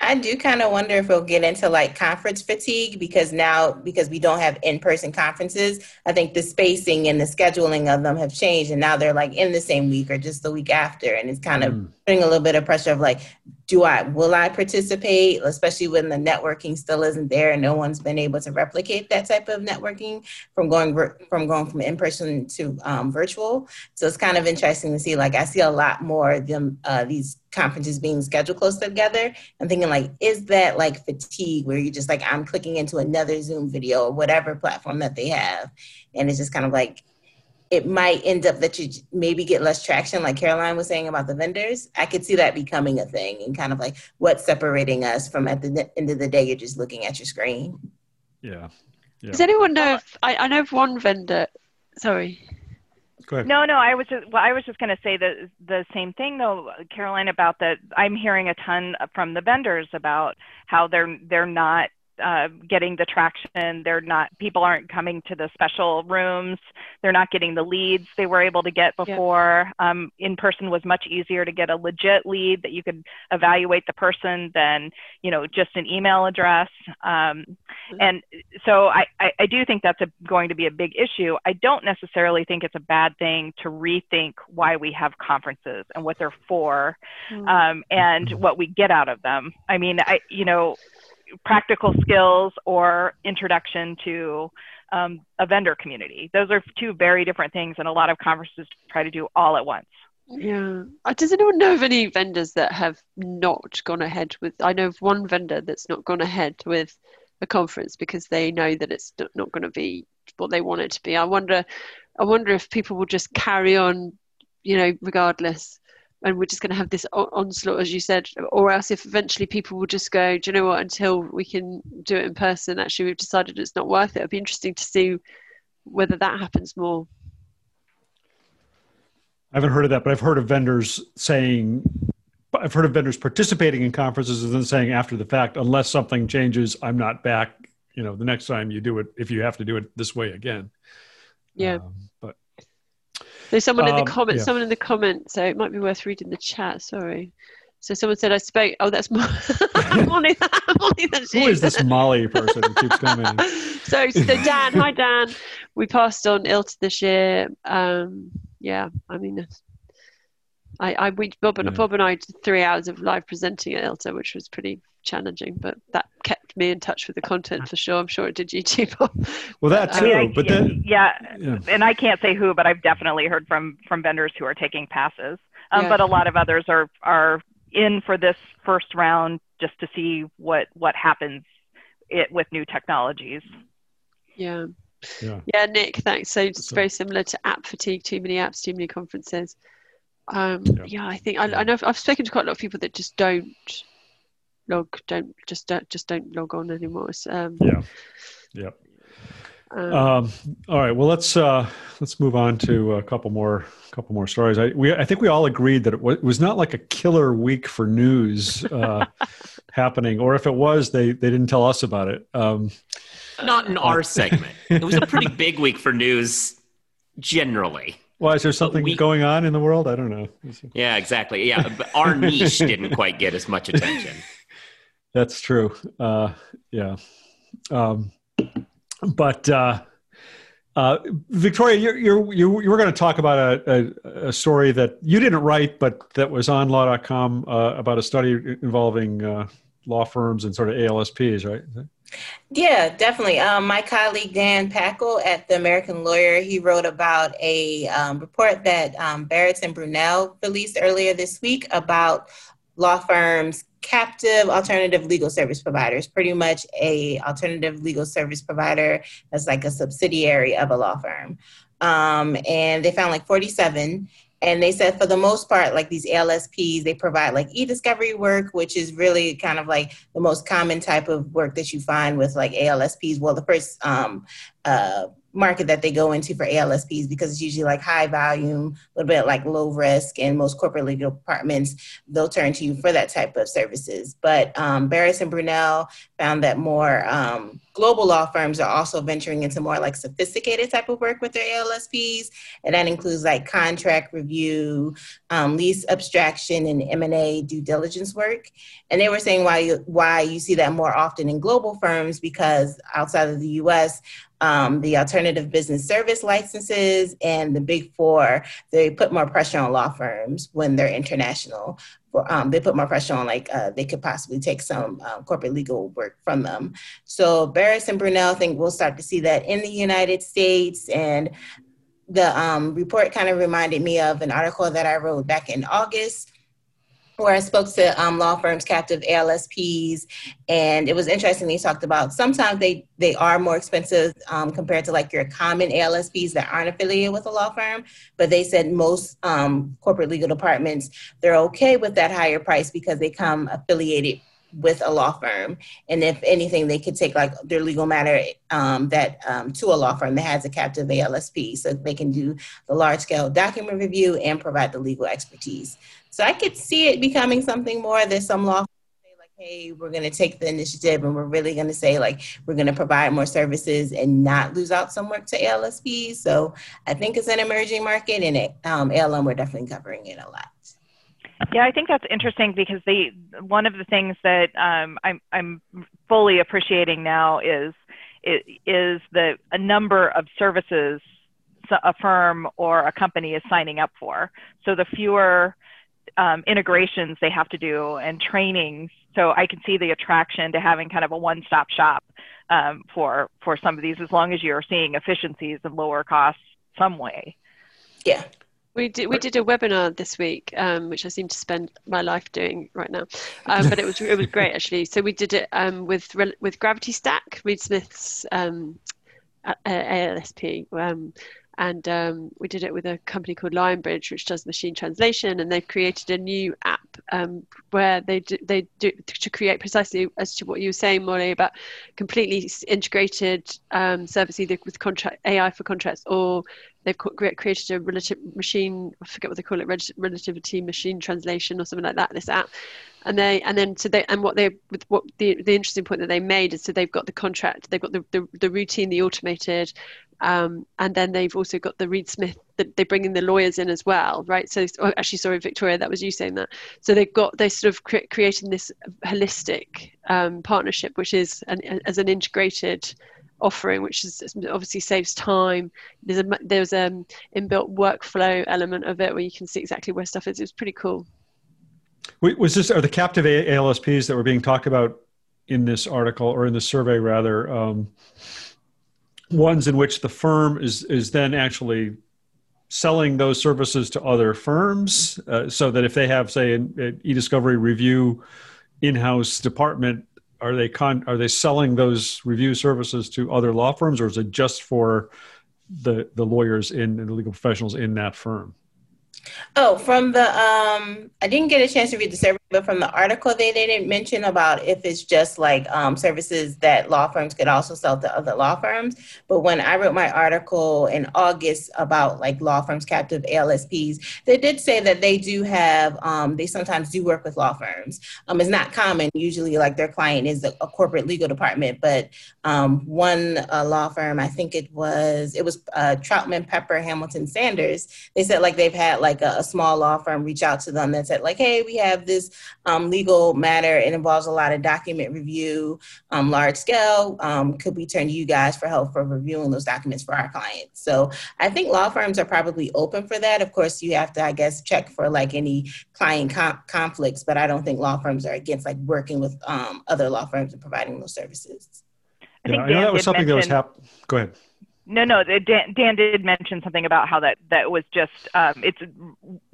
I do kind of wonder if we'll get into like conference fatigue because now, because we don't have in person conferences, I think the spacing and the scheduling of them have changed. And now they're like in the same week or just the week after. And it's kind of Mm. putting a little bit of pressure of like, do I, will I participate? Especially when the networking still isn't there and no one's been able to replicate that type of networking from going, from going from in person to um, virtual. So it's kind of interesting to see, like, I see a lot more of them, uh, these conferences being scheduled close together and thinking like is that like fatigue where you're just like i'm clicking into another zoom video or whatever platform that they have and it's just kind of like it might end up that you maybe get less traction like caroline was saying about the vendors i could see that becoming a thing and kind of like what's separating us from at the end of the day you're just looking at your screen yeah. Yeah. Does anyone know if I, I know of one vendor? Sorry. Go ahead. No, no, I was just well, I was just going to say the the same thing though, Caroline, about that. I'm hearing a ton from the vendors about how they're they're not uh, getting the traction. They're not people aren't coming to the special rooms. They're not getting the leads they were able to get before. Um, in person was much easier to get a legit lead that you could evaluate the person than you know just an email address. Um, and so I, I, I do think that's a, going to be a big issue. I don't necessarily think it's a bad thing to rethink why we have conferences and what they're for um, and what we get out of them. I mean, I, you know, practical skills or introduction to um, a vendor community. Those are two very different things, and a lot of conferences try to do all at once. Yeah. Uh, Does anyone know of any vendors that have not gone ahead with? I know of one vendor that's not gone ahead with a conference because they know that it's not- not going to be what they want it to be. I wonder, I wonder if people will just carry on, you know, regardless, and we're just going to have this onslaught, as you said, or else if eventually people will just go, do you know what? Until we can do it in person, actually, we've decided it's not worth it. It'd be interesting to see whether that happens more. I haven't heard of that, but I've heard of vendors saying, I've heard of vendors participating in conferences and then saying after the fact, unless something changes, I'm not back. You know, the next time you do it, if you have to do it this way again. Yeah. Um, There's someone in Um, the comments. yeah. Someone in the comments. So it might be worth reading the chat. Sorry. So someone said I spoke. Oh, that's Mo- Molly. Molly that's who is this Molly [laughs] person who keeps coming? so, so [laughs] Dan, hi Dan. We passed on ILTA this year. Um, yeah, I mean, I, I we Bob and Yeah. Bob and I did three hours of live presenting at ILTA, which was pretty challenging, but that kept me in touch with the content for sure. I'm sure it did you too, [laughs] Bob. Well, that I too. mean, I- but then, yeah, yeah. and I can't say who, but I've definitely heard from from vendors who are taking passes. Um, Yeah. But a lot of others are are in for this first round just to see what what happens it with new technologies. Yeah. Yeah. Yeah, Nick, thanks. So it's very similar to app fatigue, too many apps, too many conferences. Um, Yeah. yeah. I think I, I know I've spoken to quite a lot of people that just don't log, don't just don't just don't log on anymore. So, um, Yeah. Yep. um, Um, all right. Well, let's uh, let's move on to a couple more couple more stories. I we I think we all agreed that it was, it was not like a killer week for news uh, [laughs] happening, or if it was, they they didn't tell us about it. Um, Not in our segment. It was a pretty [laughs] big week for news generally. Why is there something we- going on in the world? I don't know. Yeah, exactly. Yeah, but our niche [laughs] didn't quite get as much attention. That's true. Uh, yeah. Um, but uh, uh, Victoria, you're, you're, you you were going to talk about a, a, a story that you didn't write, but that was on law.com uh, about a study involving uh, law firms and sort of ALSPs, right? Yeah, definitely. Um, my colleague Dan Packel at the American Lawyer, he wrote about a um, report that um, Baretz and Brunelle released earlier this week about law firms captive alternative legal service providers pretty much a alternative legal service provider that's like a subsidiary of a law firm um, and they found like 47 and they said for the most part like these alsps they provide like e-discovery work which is really kind of like the most common type of work that you find with like alsps well the first um, uh, market that they go into for ALSPs because it's usually like high volume, a little bit like low risk, and most corporate legal departments they'll turn to you for that type of services. But um, Baretz and Brunelle found that more um, global law firms are also venturing into more like sophisticated type of work with their ALSPs, and that includes like contract review, um, lease abstraction, and M&A due diligence work. And they were saying why you, why you see that more often in global firms because outside of the U.S um, the alternative business service licenses and the big four, they put more pressure on law firms when they're international. Um, they put more pressure on like uh, they could possibly take some um, corporate legal work from them. So Baretz and Brunelle think we'll start to see that in the United States. And the um, report kind of reminded me of an article that I wrote back in August where I spoke to um, law firms, captive ALSPs, and it was interesting. They talked about sometimes they they are more expensive um, compared to like your common ALSPs that aren't affiliated with a law firm. But they said most um, corporate legal departments they're okay with that higher price because they come affiliated with a law firm and if anything they could take like their legal matter um, that um, to a law firm that has a captive alsp so they can do the large scale document review and provide the legal expertise so I could see it becoming something more that some law say like, hey, we're going to take the initiative and we're really going to say like we're going to provide more services and not lose out some work to ALSPs. So I think it's an emerging market, and it, um, ALM we're definitely covering it a lot. Yeah, I think that's interesting because they one of the things that um, I'm I'm fully appreciating now is is the a number of services a firm or a company is signing up for. So the fewer um, integrations they have to do and trainings. So I can see the attraction to having kind of a one-stop shop um, for for some of these, as long as you're seeing efficiencies and lower costs some way. Yeah. We did we did a webinar this week, um, which I seem to spend my life doing right now, um, but it was it was [laughs] great actually. So we did it um, with with Gravity Stack, Reed Smith's um, ALSP, um, and um, we did it with a company called Lionbridge, which does machine translation, and they've created a new app um, where they do, they do to create precisely as to what you were saying, Molly, about completely integrated um, service either with contract AI for contracts or they've created a relative machine I forget what they call it relativity machine translation or something like that this app. And they and then so they and what they with what the the interesting point that they made is so they've got the contract they've got the the, the routine the automated um, and then they've also got the Reed Smith that they bring in the lawyers in as well, right? So oh, actually, sorry, Victoria, that was you saying that. So they've got they're sort of cre- creating this holistic um, partnership, which is an, as an integrated offering, which is obviously saves time. There's a there's an inbuilt workflow element of it where you can see exactly where stuff is. It's pretty cool. Was this are the captive ALSPs that were being talked about in this article or in the survey rather? Um, ones in which the firm is is then actually selling those services to other firms uh, so that if they have say an, an e-discovery review in-house department are they con are they selling those review services to other law firms or is it just for the the lawyers in and the legal professionals in that firm Oh, from the um, I didn't get a chance to read the survey, but from the article they didn't mention about if it's just like um, services that law firms could also sell to other law firms. But when I wrote my article in August about like law firms captive ALSPs, they did say that they do have um, they sometimes do work with law firms. Um, it's not common. Usually, like their client is a, a corporate legal department, but um, one uh, law firm, I think it was it was uh, Troutman Pepper Hamilton Sanders. They said like they've had like a, a, small law firm reach out to them that said like, hey, we have this um, legal matter. It involves a lot of document review, um, large scale. Um, could we turn to you guys for help for reviewing those documents for our clients? So I think law firms are probably open for that. Of course, you have to, I guess, check for like any client com- conflicts, but I don't think law firms are against like working with um, other law firms and providing those services. I think yeah, I know that was something mention- that was happening. Go ahead. No, no. Dan, Dan, did mention something about how that that was just um, it's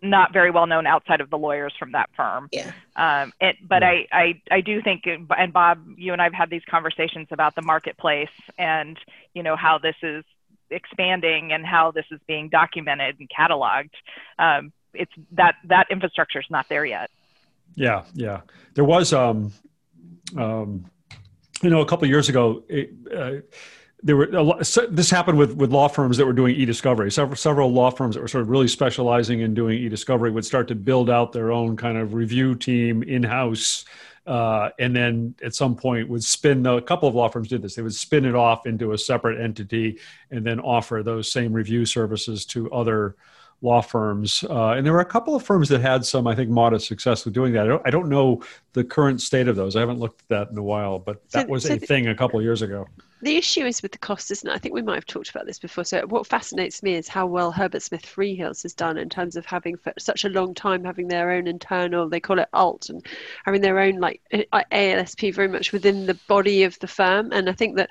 not very well known outside of the lawyers from that firm. Yeah. Um, it, but yeah. I, I I do think and Bob, you and I've had these conversations about the marketplace and you know how this is expanding and how this is being documented and cataloged. Um, it's that that infrastructure is not there yet. Yeah, yeah. There was um, um, you know, a couple years ago. It, uh, there were a lot, so this happened with with law firms that were doing e-discovery. Several several law firms that were sort of really specializing in doing e-discovery would start to build out their own kind of review team in house. Uh, and then at some point would spin the, a couple of law firms did this they would spin it off into a separate entity and then offer those same review services to other law firms. Uh, and there were a couple of firms that had some, I think, modest success with doing that. I don't, I don't know the current state of those. I haven't looked at that in a while, but that so, was so a the, thing a couple of years ago. The issue is with the cost, isn't it? I think we might have talked about this before. So what fascinates me is how well Herbert Smith Freehills has done in terms of having for such a long time having their own internal, they call it alt, and having their own like ALSP very much within the body of the firm. And I think that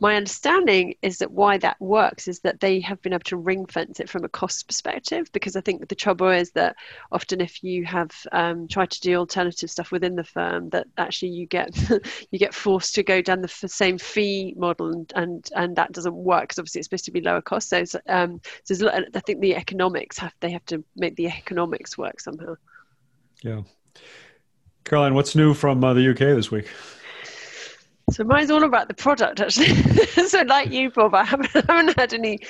my understanding is that why that works is that they have been able to ring fence it from a cost perspective because I think the trouble is that often if you have um, tried to do alternative stuff within the firm that actually you get [laughs] you get forced to go down the same fee model and and, and that doesn't work because obviously it's supposed to be lower cost so, um, so I think the economics have they have to make the economics work somehow yeah Caroline what's new from uh, the UK this week so mine's all about the product, actually. [laughs] so like you, Bob, I haven't, [laughs] I haven't had any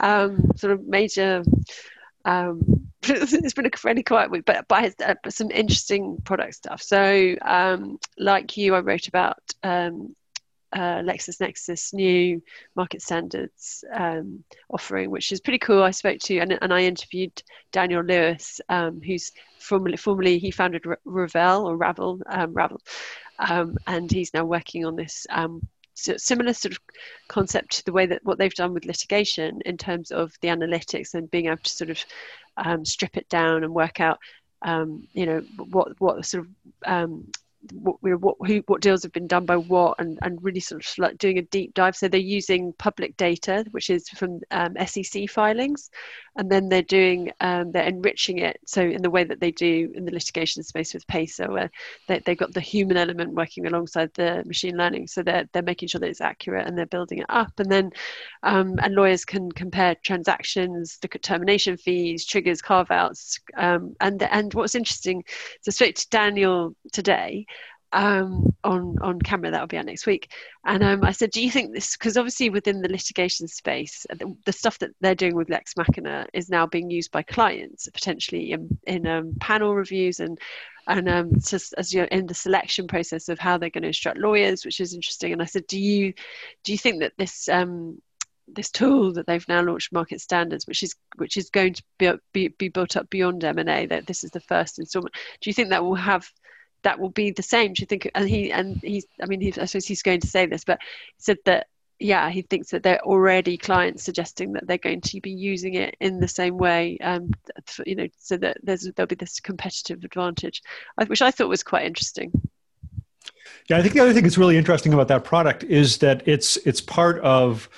um, sort of major. Um, [laughs] it's been a fairly quiet week, but but uh, some interesting product stuff. So um, like you, I wrote about um, uh, LexisNexis new market standards um, offering, which is pretty cool. I spoke to and, and I interviewed Daniel Lewis, um, who's formerly formerly he founded Ravel or Ravel um, Ravel, um, and he's now working on this um, similar sort of concept to the way that what they've done with litigation in terms of the analytics and being able to sort of um, strip it down and work out um, you know what what sort of um, what, what, who, what deals have been done by what and, and really sort of like doing a deep dive. So they're using public data, which is from um, SEC filings, and then they're doing, um, they're enriching it. So in the way that they do in the litigation space with PACER, where they, they've got the human element working alongside the machine learning. So they're, they're making sure that it's accurate and they're building it up. And then, um, and lawyers can compare transactions, look at termination fees, triggers, carve outs. Um, and, and what's interesting, so straight to Daniel today, um, on on camera. That'll be out next week. And um, I said, "Do you think this? Because obviously within the litigation space, uh, the, the, stuff that they're doing with Lex Machina is now being used by clients potentially in, in um, panel reviews and." And um, just as you're in the selection process of how they're going to instruct lawyers, which is interesting. And I said, do you do you think that this um, this tool that they've now launched market standards which is which is going to be, be, be built up beyond m&a that this is the first installment do you think that will have that will be the same. Do you think? And he and he's. I mean, he, I suppose he's going to say this, but he said that yeah, he thinks that they're already clients suggesting that they're going to be using it in the same way, um, for, you know, so that there's there'll be this competitive advantage, which I thought was quite interesting. Yeah, I think the other thing that's really interesting about that product is that it's it's part of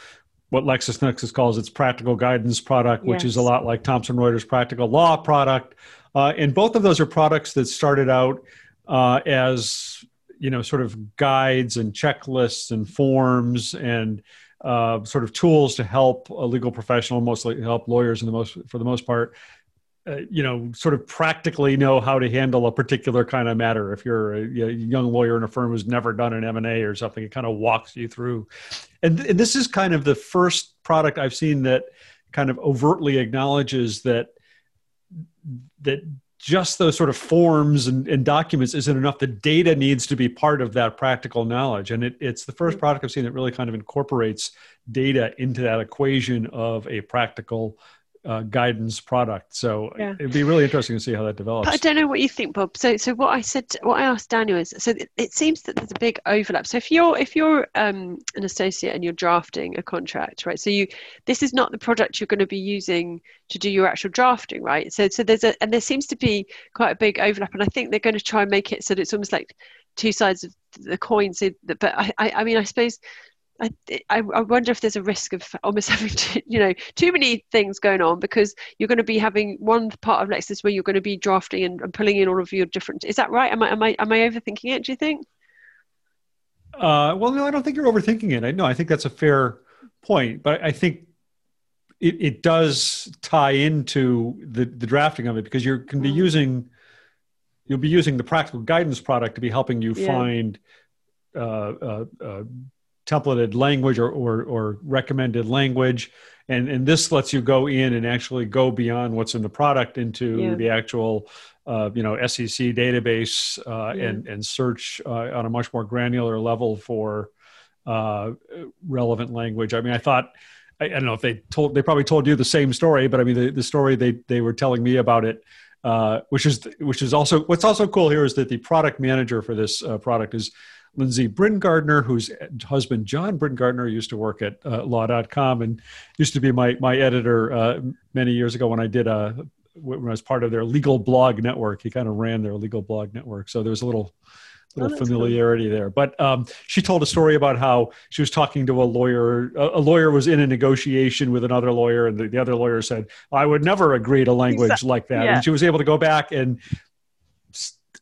what LexisNexis calls its practical guidance product, which yes. is a lot like Thomson Reuters' practical law product. Uh, and both of those are products that started out uh, as you know sort of guides and checklists and forms and uh, sort of tools to help a legal professional, mostly help lawyers in the most for the most part, uh, you know, sort of practically know how to handle a particular kind of matter. If you're a, a young lawyer in a firm who's never done an M and A or something, it kind of walks you through. And, and this is kind of the first product I've seen that kind of overtly acknowledges that that just those sort of forms and, and, documents isn't enough. The data needs to be part of that practical knowledge. And it, it's the first product I've seen that really kind of incorporates data into that equation of a practical uh, guidance product. So yeah. it'd be really interesting to see how that develops. But I don't know what you think, Bob. So, so what I said, what I asked Daniel is, so it, it seems that there's a big overlap. So if you're if you're um, an associate and you're drafting a contract, right? So you this is not the product you're going to be using to do your actual drafting, right? So so there's a and there seems to be quite a big overlap, and I think they're going to try and make it so that it's almost like two sides of the coin. So, that, but I, I, I mean, I suppose I, I, wonder if there's a risk of almost [laughs] having to, you know, too many things going on because you're going to be having one part of Lexis where you're going to be drafting and, and pulling in all of your different. Is that right? Am I am I am I overthinking it? Do you think? Uh, well, no, I don't think you're overthinking it. I no, I think that's a fair point, but I think it, it does tie into the the drafting of it because you're can be mm. using you'll be using the practical guidance product to be helping you yeah. find uh, uh, uh templated language or, or, or recommended language. And, and this lets you go in and actually go beyond what's in the product into Yeah. the actual, uh, you know, SEC database uh, Yeah. and, and search uh, on a much more granular level for uh, relevant language. I mean, I thought, I, I don't know if they told, they probably told you the same story, but I mean, the, the story they, they were telling me about it, uh, which is, which is also, what's also cool here is that the product manager for this uh, product is Lindsay Bringardner, whose husband John Bringardner used to work at uh, law.com and used to be my, my editor uh, many years ago when I did a, when I was part of their legal blog network. He kind of ran their legal blog network. So there's a little, little cool. familiarity there. But um, she told a story about how she was talking to a lawyer. A, a lawyer was in a negotiation with another lawyer, and the, the other lawyer said, "I would never agree to language Exact- like that." yeah. And she was able to go back and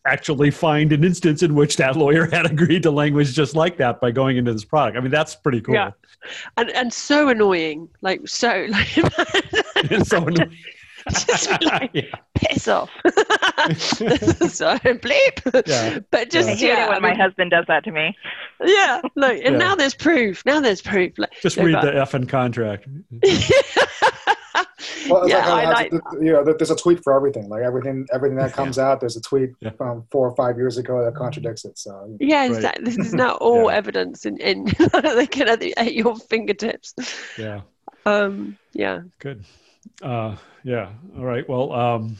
actually find an instance in which that lawyer [laughs] had agreed to language just like that by going into this product. I mean, that's pretty cool. Yeah. and and so annoying like so [laughs] like so, just [laughs] like yeah. piss off so bleep Yeah. but just I Yeah. yeah when my mean, husband does that to me. yeah like and Yeah. now there's proof now there's proof like, Just no, read but- the effing contract. Well, yeah like, how- I like you know, there's a tweet for everything. Like everything, everything that [laughs] comes out, there's a tweet Yeah. from four or five years ago that contradicts it. So yeah Right. exactly this is now all Yeah. evidence in, in [laughs] they can at, the- at your fingertips Yeah. um yeah Good. Uh, yeah. All right. Well, um,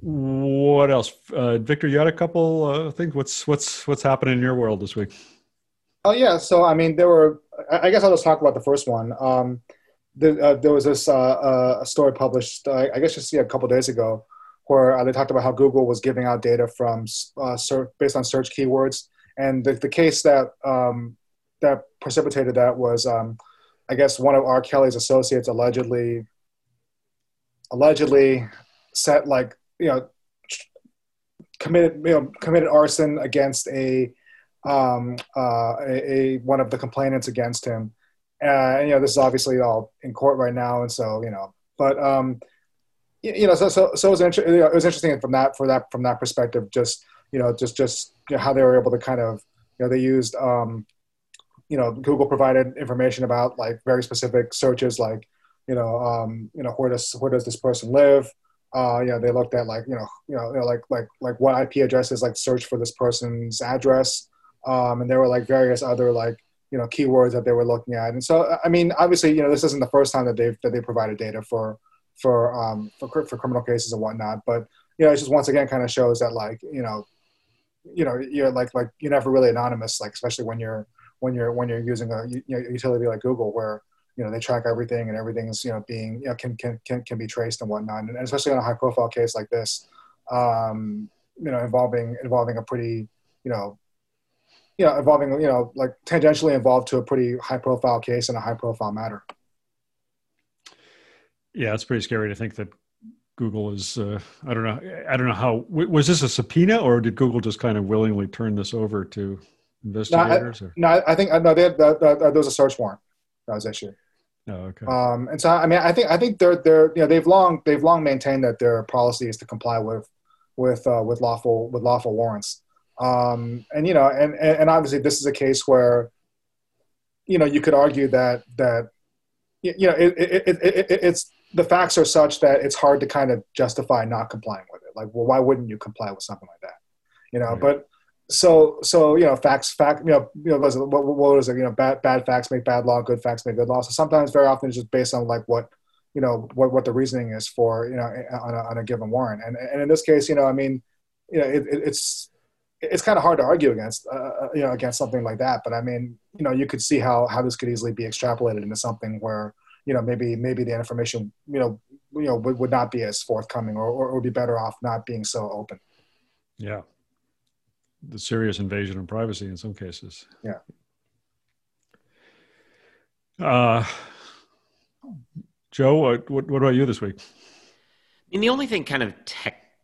what else? Uh, Victor, you had a couple uh, things. What's what's what's happening in your world this week? Oh yeah, so I mean, there were. I I guess I'll just talk about the first one. Um, the, uh, there was this uh, uh, a story published, I guess just yeah, a couple days ago, where uh, they talked about how Google was giving out data from uh, based on search keywords, and the, the case that um, that precipitated that was, um, I guess, one of R. Kelly's associates allegedly allegedly set like you know committed you know committed arson against a um, uh, a, a one of the complainants against him. Uh, and you know, this is obviously all in court right now, and so you know, but um, y- you know, so so so it was, inter- you know, it was interesting from that for that from that perspective. Just you know, just just you know, how they were able to kind of you know they used um, you know Google provided information about like very specific searches like you know um, you know where does where does this person live uh, you know, they looked at like, you know, you know, you know, like, like, like what IP addresses, like search for this person's address. Um, and there were like various other like, you know, keywords that they were looking at. And so, I mean, obviously, you know, this isn't the first time that they've, that they provided data for, for, um, for, for criminal cases and whatnot. But, you know, it just once again kind of shows that like, you know, you know, you're like, like you're never really anonymous, like, especially when you're, when you're, when you're using a you know, utility like Google where, you know they track everything and everything's you know being you know can can can, can be traced and whatnot and especially on a high profile case like this um you know involving involving a pretty you know you know involving you know like tangentially involved to a pretty high profile case and a high profile matter Yeah, it's pretty scary to think that Google is. Uh, I don't know. I don't know how. w- Was this a subpoena, or did Google just kind of willingly turn this over to investigators? or? no i, I think no they had, the, the, there was a search warrant that was issued Oh, okay. Um, and so, I mean, I think I think they're they're you know they've long they've long maintained that their policy is to comply with with uh, with lawful with lawful warrants. Um, and you know, and, and obviously this is a case where you know you could argue that that you know it, it, it, it, it, it's the facts are such that it's hard to kind of justify not complying with it. Like, well, why wouldn't you comply with something like that? You know, Right. but so so you know facts fact you know you know what, what, is it you know bad bad facts make bad law good facts make good law so sometimes very often it's just based on like what you know what what the reasoning is for you know on a, on a given warrant and and in this case you know I mean you know it, it, it's it's kind of hard to argue against uh, you know against something like that but I mean you know you could see how how this could easily be extrapolated into something where you know maybe maybe the information you know you know would, would not be as forthcoming or, or would be better off not being so open yeah. The serious invasion of privacy in some cases. Yeah. Uh, Joe, what, what what about you this week? I mean, the only thing kind of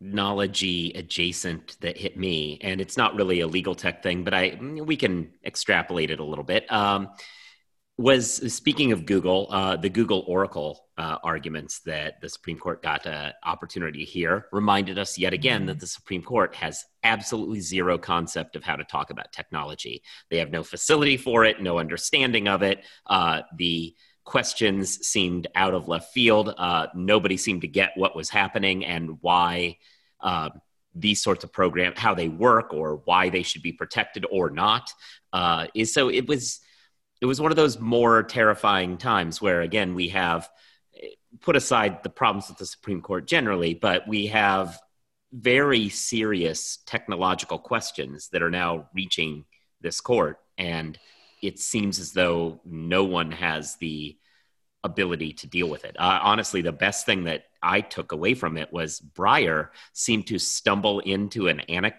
technology adjacent that hit me, and it's not really a legal tech thing, but I we can extrapolate it a little bit. Um, was speaking of Google, uh, the Google Oracle uh, arguments that the Supreme Court got an opportunity to hear reminded us yet again that the Supreme Court has absolutely zero concept of how to talk about technology. They have no facility for it, no understanding of it. Uh, the questions seemed out of left field. Uh, nobody seemed to get what was happening and why uh, these sorts of programs, how they work, or why they should be protected or not. Uh, is so it was it was one of those more terrifying times where again we have put aside the problems with the Supreme Court generally, but we have very serious technological questions that are now reaching this court and it seems as though no one has the ability to deal with it. Uh, honestly, the best thing that I took away from it was Breyer seemed to stumble into an an, uh,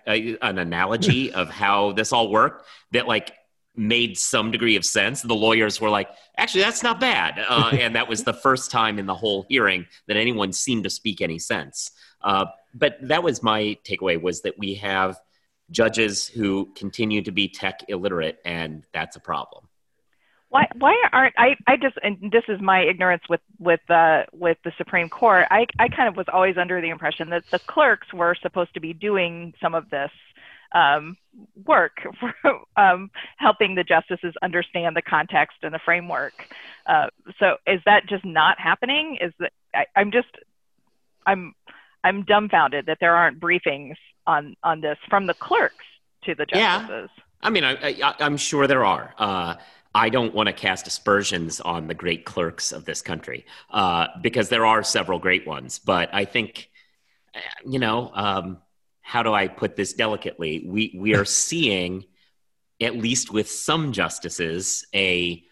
an analogy [laughs] of how this all worked that like made some degree of sense. The lawyers were like, actually, that's not bad. Uh, [laughs] and that was the first time in the whole hearing that anyone seemed to speak any sense. Uh, but that was my takeaway was that we have judges who continue to be tech illiterate, and that's a problem. Why, why aren't I? I just and this is my ignorance with with uh, with the Supreme Court. I I kind of was always under the impression that the clerks were supposed to be doing some of this um, work for [laughs] um, helping the justices understand the context and the framework. Uh, so is that just not happening? Is that I, I'm just I'm I'm dumbfounded that there aren't briefings on on this from the clerks to the justices. Yeah. I mean, I, am sure there are. Uh, I don't want to cast aspersions on the great clerks of this country uh, because there are several great ones. But I think, you know, um, how do I put this delicately? We we are seeing, at least with some justices, a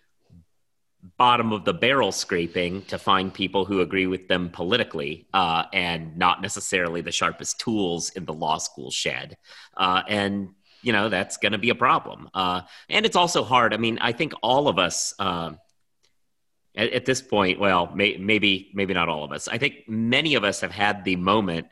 bottom of the barrel scraping to find people who agree with them politically uh, and not necessarily the sharpest tools in the law school shed. Uh, and, you know, that's going to be a problem. Uh, and it's also hard. I mean, I think all of us. Um, at, at, this point, well, may, maybe maybe not all of us. I think many of us have had the moment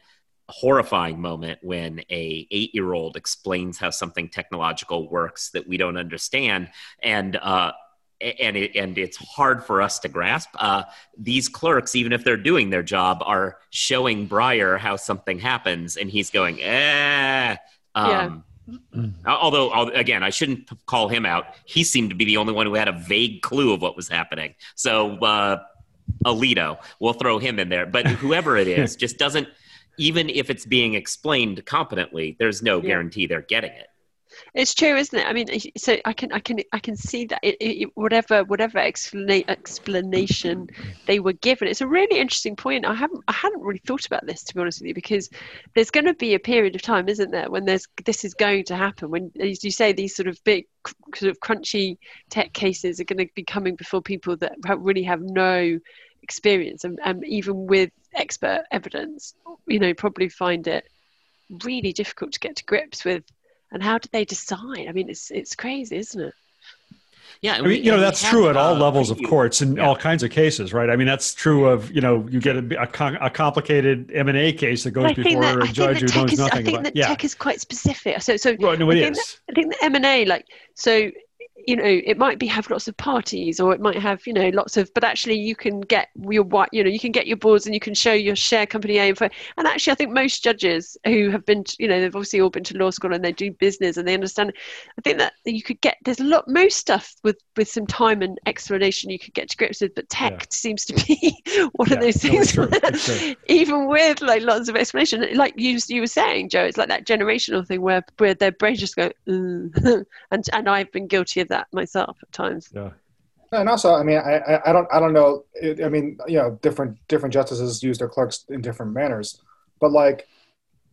horrifying moment when a eight year old explains how something technological works that we don't understand and uh, and it, and it's hard for us to grasp. Uh, these clerks, even if they're doing their job, are showing Breyer how something happens, and he's going, eh. Um, [clears throat] yeah. Although, again, I shouldn't call him out. He seemed to be the only one who had a vague clue of what was happening. So, uh, Alito, we'll throw him in there. But whoever it is, [laughs] just doesn't. Even if it's being explained competently, there's no yeah. guarantee they're getting it. It's true, isn't it? I mean, so I can, I can, I can see that it, it, whatever, whatever explana- explanation they were given, it's a really interesting point. I haven't, I hadn't really thought about this to be honest with you, because there's going to be a period of time, isn't there, when there's this is going to happen. When, as you say, these sort of big, sort of crunchy tech cases are going to be coming before people that really have no experience, and, and even with expert evidence, you know, probably find it really difficult to get to grips with and how do they decide? I mean, it's it's crazy, isn't it? Yeah, I mean, you know that's true at all uh, levels of courts in yeah. all kinds of cases, right? I mean, that's true of you know you get a, a, a complicated M and A case that goes before that, a judge who knows is, nothing I think about. That yeah. tech is quite specific. So, so well, no, I, think that, I think the M and A, like, so you know it might be have lots of parties or it might have you know lots of but actually you can get your what you know you can get your boards and you can show your share company A info and actually I think most judges who have been you know they've obviously all been to law school and they do business and they understand I think that you could get there's a lot most stuff with with some time and explanation you could get to grips with but tech yeah. seems to be [laughs] one yeah. of those things no, it's true. It's [laughs] even with like lots of explanation like you you were saying Joe it's like that generational thing where where their brains just go mm. [laughs] and and I've been guilty of that that myself at times. Yeah. And also, I mean, I, I don't, I don't know. I mean, you know, different, different justices use their clerks in different manners, but like,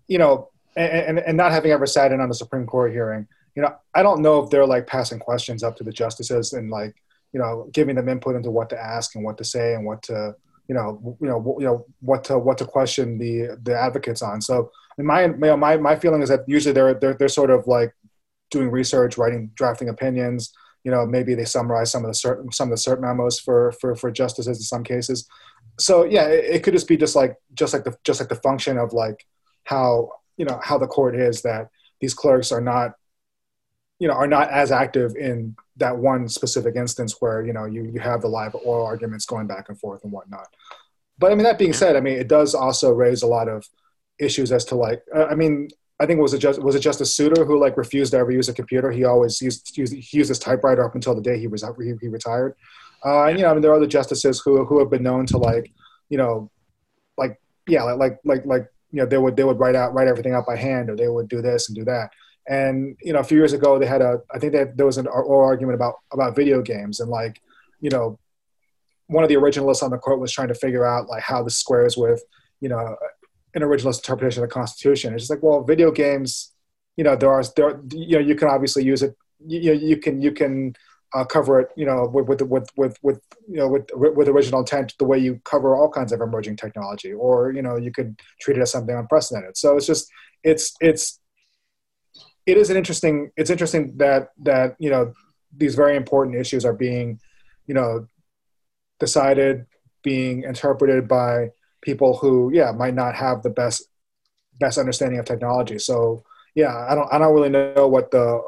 you know, and, and not having ever sat in on a Supreme Court hearing, you know, I don't know if they're like passing questions up to the justices and like, you know, giving them input into what to ask and what to say and what to, you know, you know, you know, what to, what to question the, the advocates on. So my, my, my feeling is that usually they're, they're, they're sort of like doing research, writing, drafting opinions, you know maybe they summarize some of the cert some of the cert memos for for for justices in some cases so yeah it, it, could just be just like just like the just like the function of like how you know how the court is that these clerks are not you know are not as active in that one specific instance where you know you you have the live oral arguments going back and forth and whatnot. But I mean that being said, I mean it does also raise a lot of issues as to like uh, I mean I think it was it just was it Justice Souter who like refused to ever use a computer. He always used, used he used his typewriter up until the day he was he, he retired. Uh, and you know I mean there are other justices who who have been known to like you know like yeah like like like like you know they would they would write out write everything out by hand or they would do this and do that and you know, a few years ago, they had a I think that there was an oral argument about about video games and like you know, one of the originalists on the court was trying to figure out like how this squares with you know an originalist interpretation of the Constitution. It's just like well, video games, you know, there are there you know you can obviously use it. You you can you can uh, cover it, you know, with, with with with with you know with with original intent, the way you cover all kinds of emerging technology, or you know, you could treat it as something unprecedented. So it's just it's it's it is an interesting it's interesting that that you know these very important issues are being you know decided being interpreted by people who yeah might not have the best best understanding of technology so yeah i don't i don't really know what the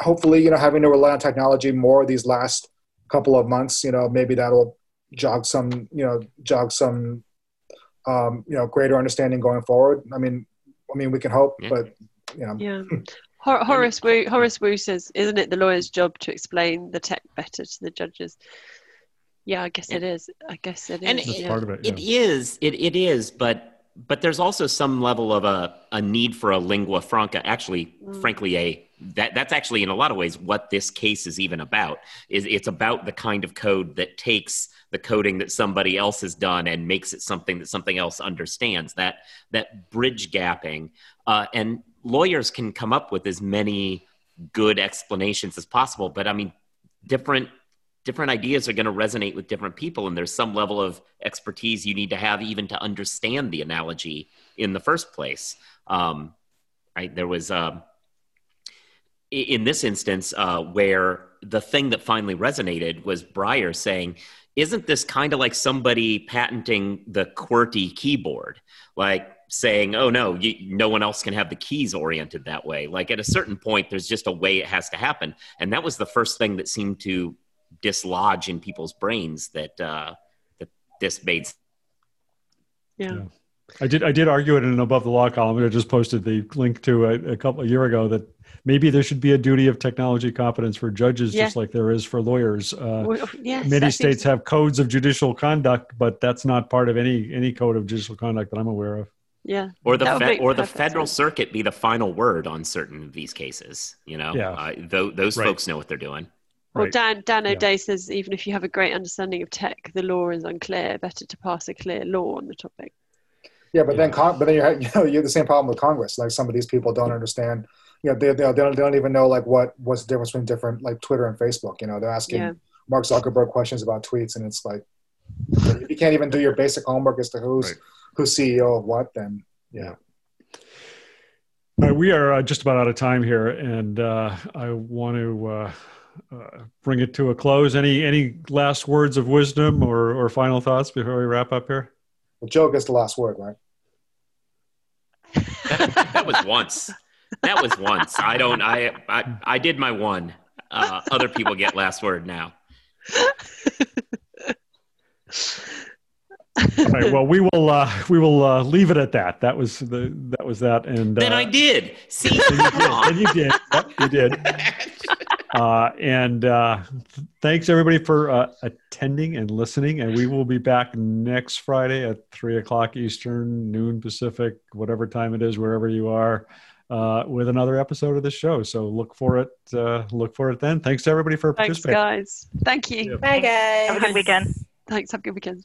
hopefully you know having to rely on technology more these last couple of months you know maybe that'll jog some you know jog some um, you know greater understanding going forward i mean i mean we can hope yeah. but yeah. [laughs] Yeah. Horace Wu, Horace Wu says, "Isn't it the lawyer's job to explain the tech better to the judges?" Yeah, I guess it is. I guess it is. And That's it, part of it. It yeah. is. It it is. But but there's also some level of a, a need for a lingua franca. Actually, mm. frankly, a that that's actually in a lot of ways what this case is even about. Is it's about the kind of code that takes the coding that somebody else has done and makes it something that something else understands. That that bridge gapping uh, and lawyers can come up with as many good explanations as possible but i mean different different ideas are going to resonate with different people and there's some level of expertise you need to have even to understand the analogy in the first place. Um, there was uh, in this instance uh, where the thing that finally resonated was breyer saying isn't this kind of like somebody patenting the qwerty keyboard? Like saying, "Oh no, you, no one else can have the keys oriented that way." Like at a certain point, there's just a way it has to happen, and that was the first thing that seemed to dislodge in people's brains that uh, that this made. Yeah. yeah. I did. I did argue it in an above the law column. I just posted the link to a, a couple a year ago that maybe there should be a duty of technology competence for judges, yeah. just like there is for lawyers. Uh, well, yes, many states have codes of judicial conduct, but that's not part of any any code of judicial conduct that I'm aware of. Yeah. Or the fe- or the federal sense. circuit be the final word on certain of these cases. You know, yeah. Uh, th- those right. folks know what they're doing. Well, right. Dan Dan O'Day yeah. says even if you have a great understanding of tech, the law is unclear. Better to pass a clear law on the topic. Yeah, but yeah. then con- but then you have, [laughs] you know you have the same problem with Congress. Like some of these people don't understand. You know, they, they, don't, they don't even know like what what's the difference between different like Twitter and Facebook. You know, they're asking yeah. Mark Zuckerberg questions about tweets, and it's like you can't even do your basic homework as to who's right. who's CEO of what, then yeah. Uh, we are uh, just about out of time here, and uh, I want to uh, uh, bring it to a close. Any any last words of wisdom or, or final thoughts before we wrap up here? Well, Joe gets the last word, right? that, [laughs] that was once. That was once. I don't. I I, I did my one. Uh, other people get last word now. All right. Well, we will uh, we will uh, leave it at that. That was the that was that. And then uh, I did. See, [laughs] you and you did. Yep, you did. [laughs] Uh, and uh, thanks everybody for uh, attending and listening. And we will be back next Friday at three o'clock Eastern, noon Pacific, whatever time it is, wherever you are, uh, with another episode of the show. So look for it. Uh, look for it then. Thanks to everybody for thanks, participating. guys. Thank you. Bye, guys. Have a good weekend. Thanks. Have a good weekend.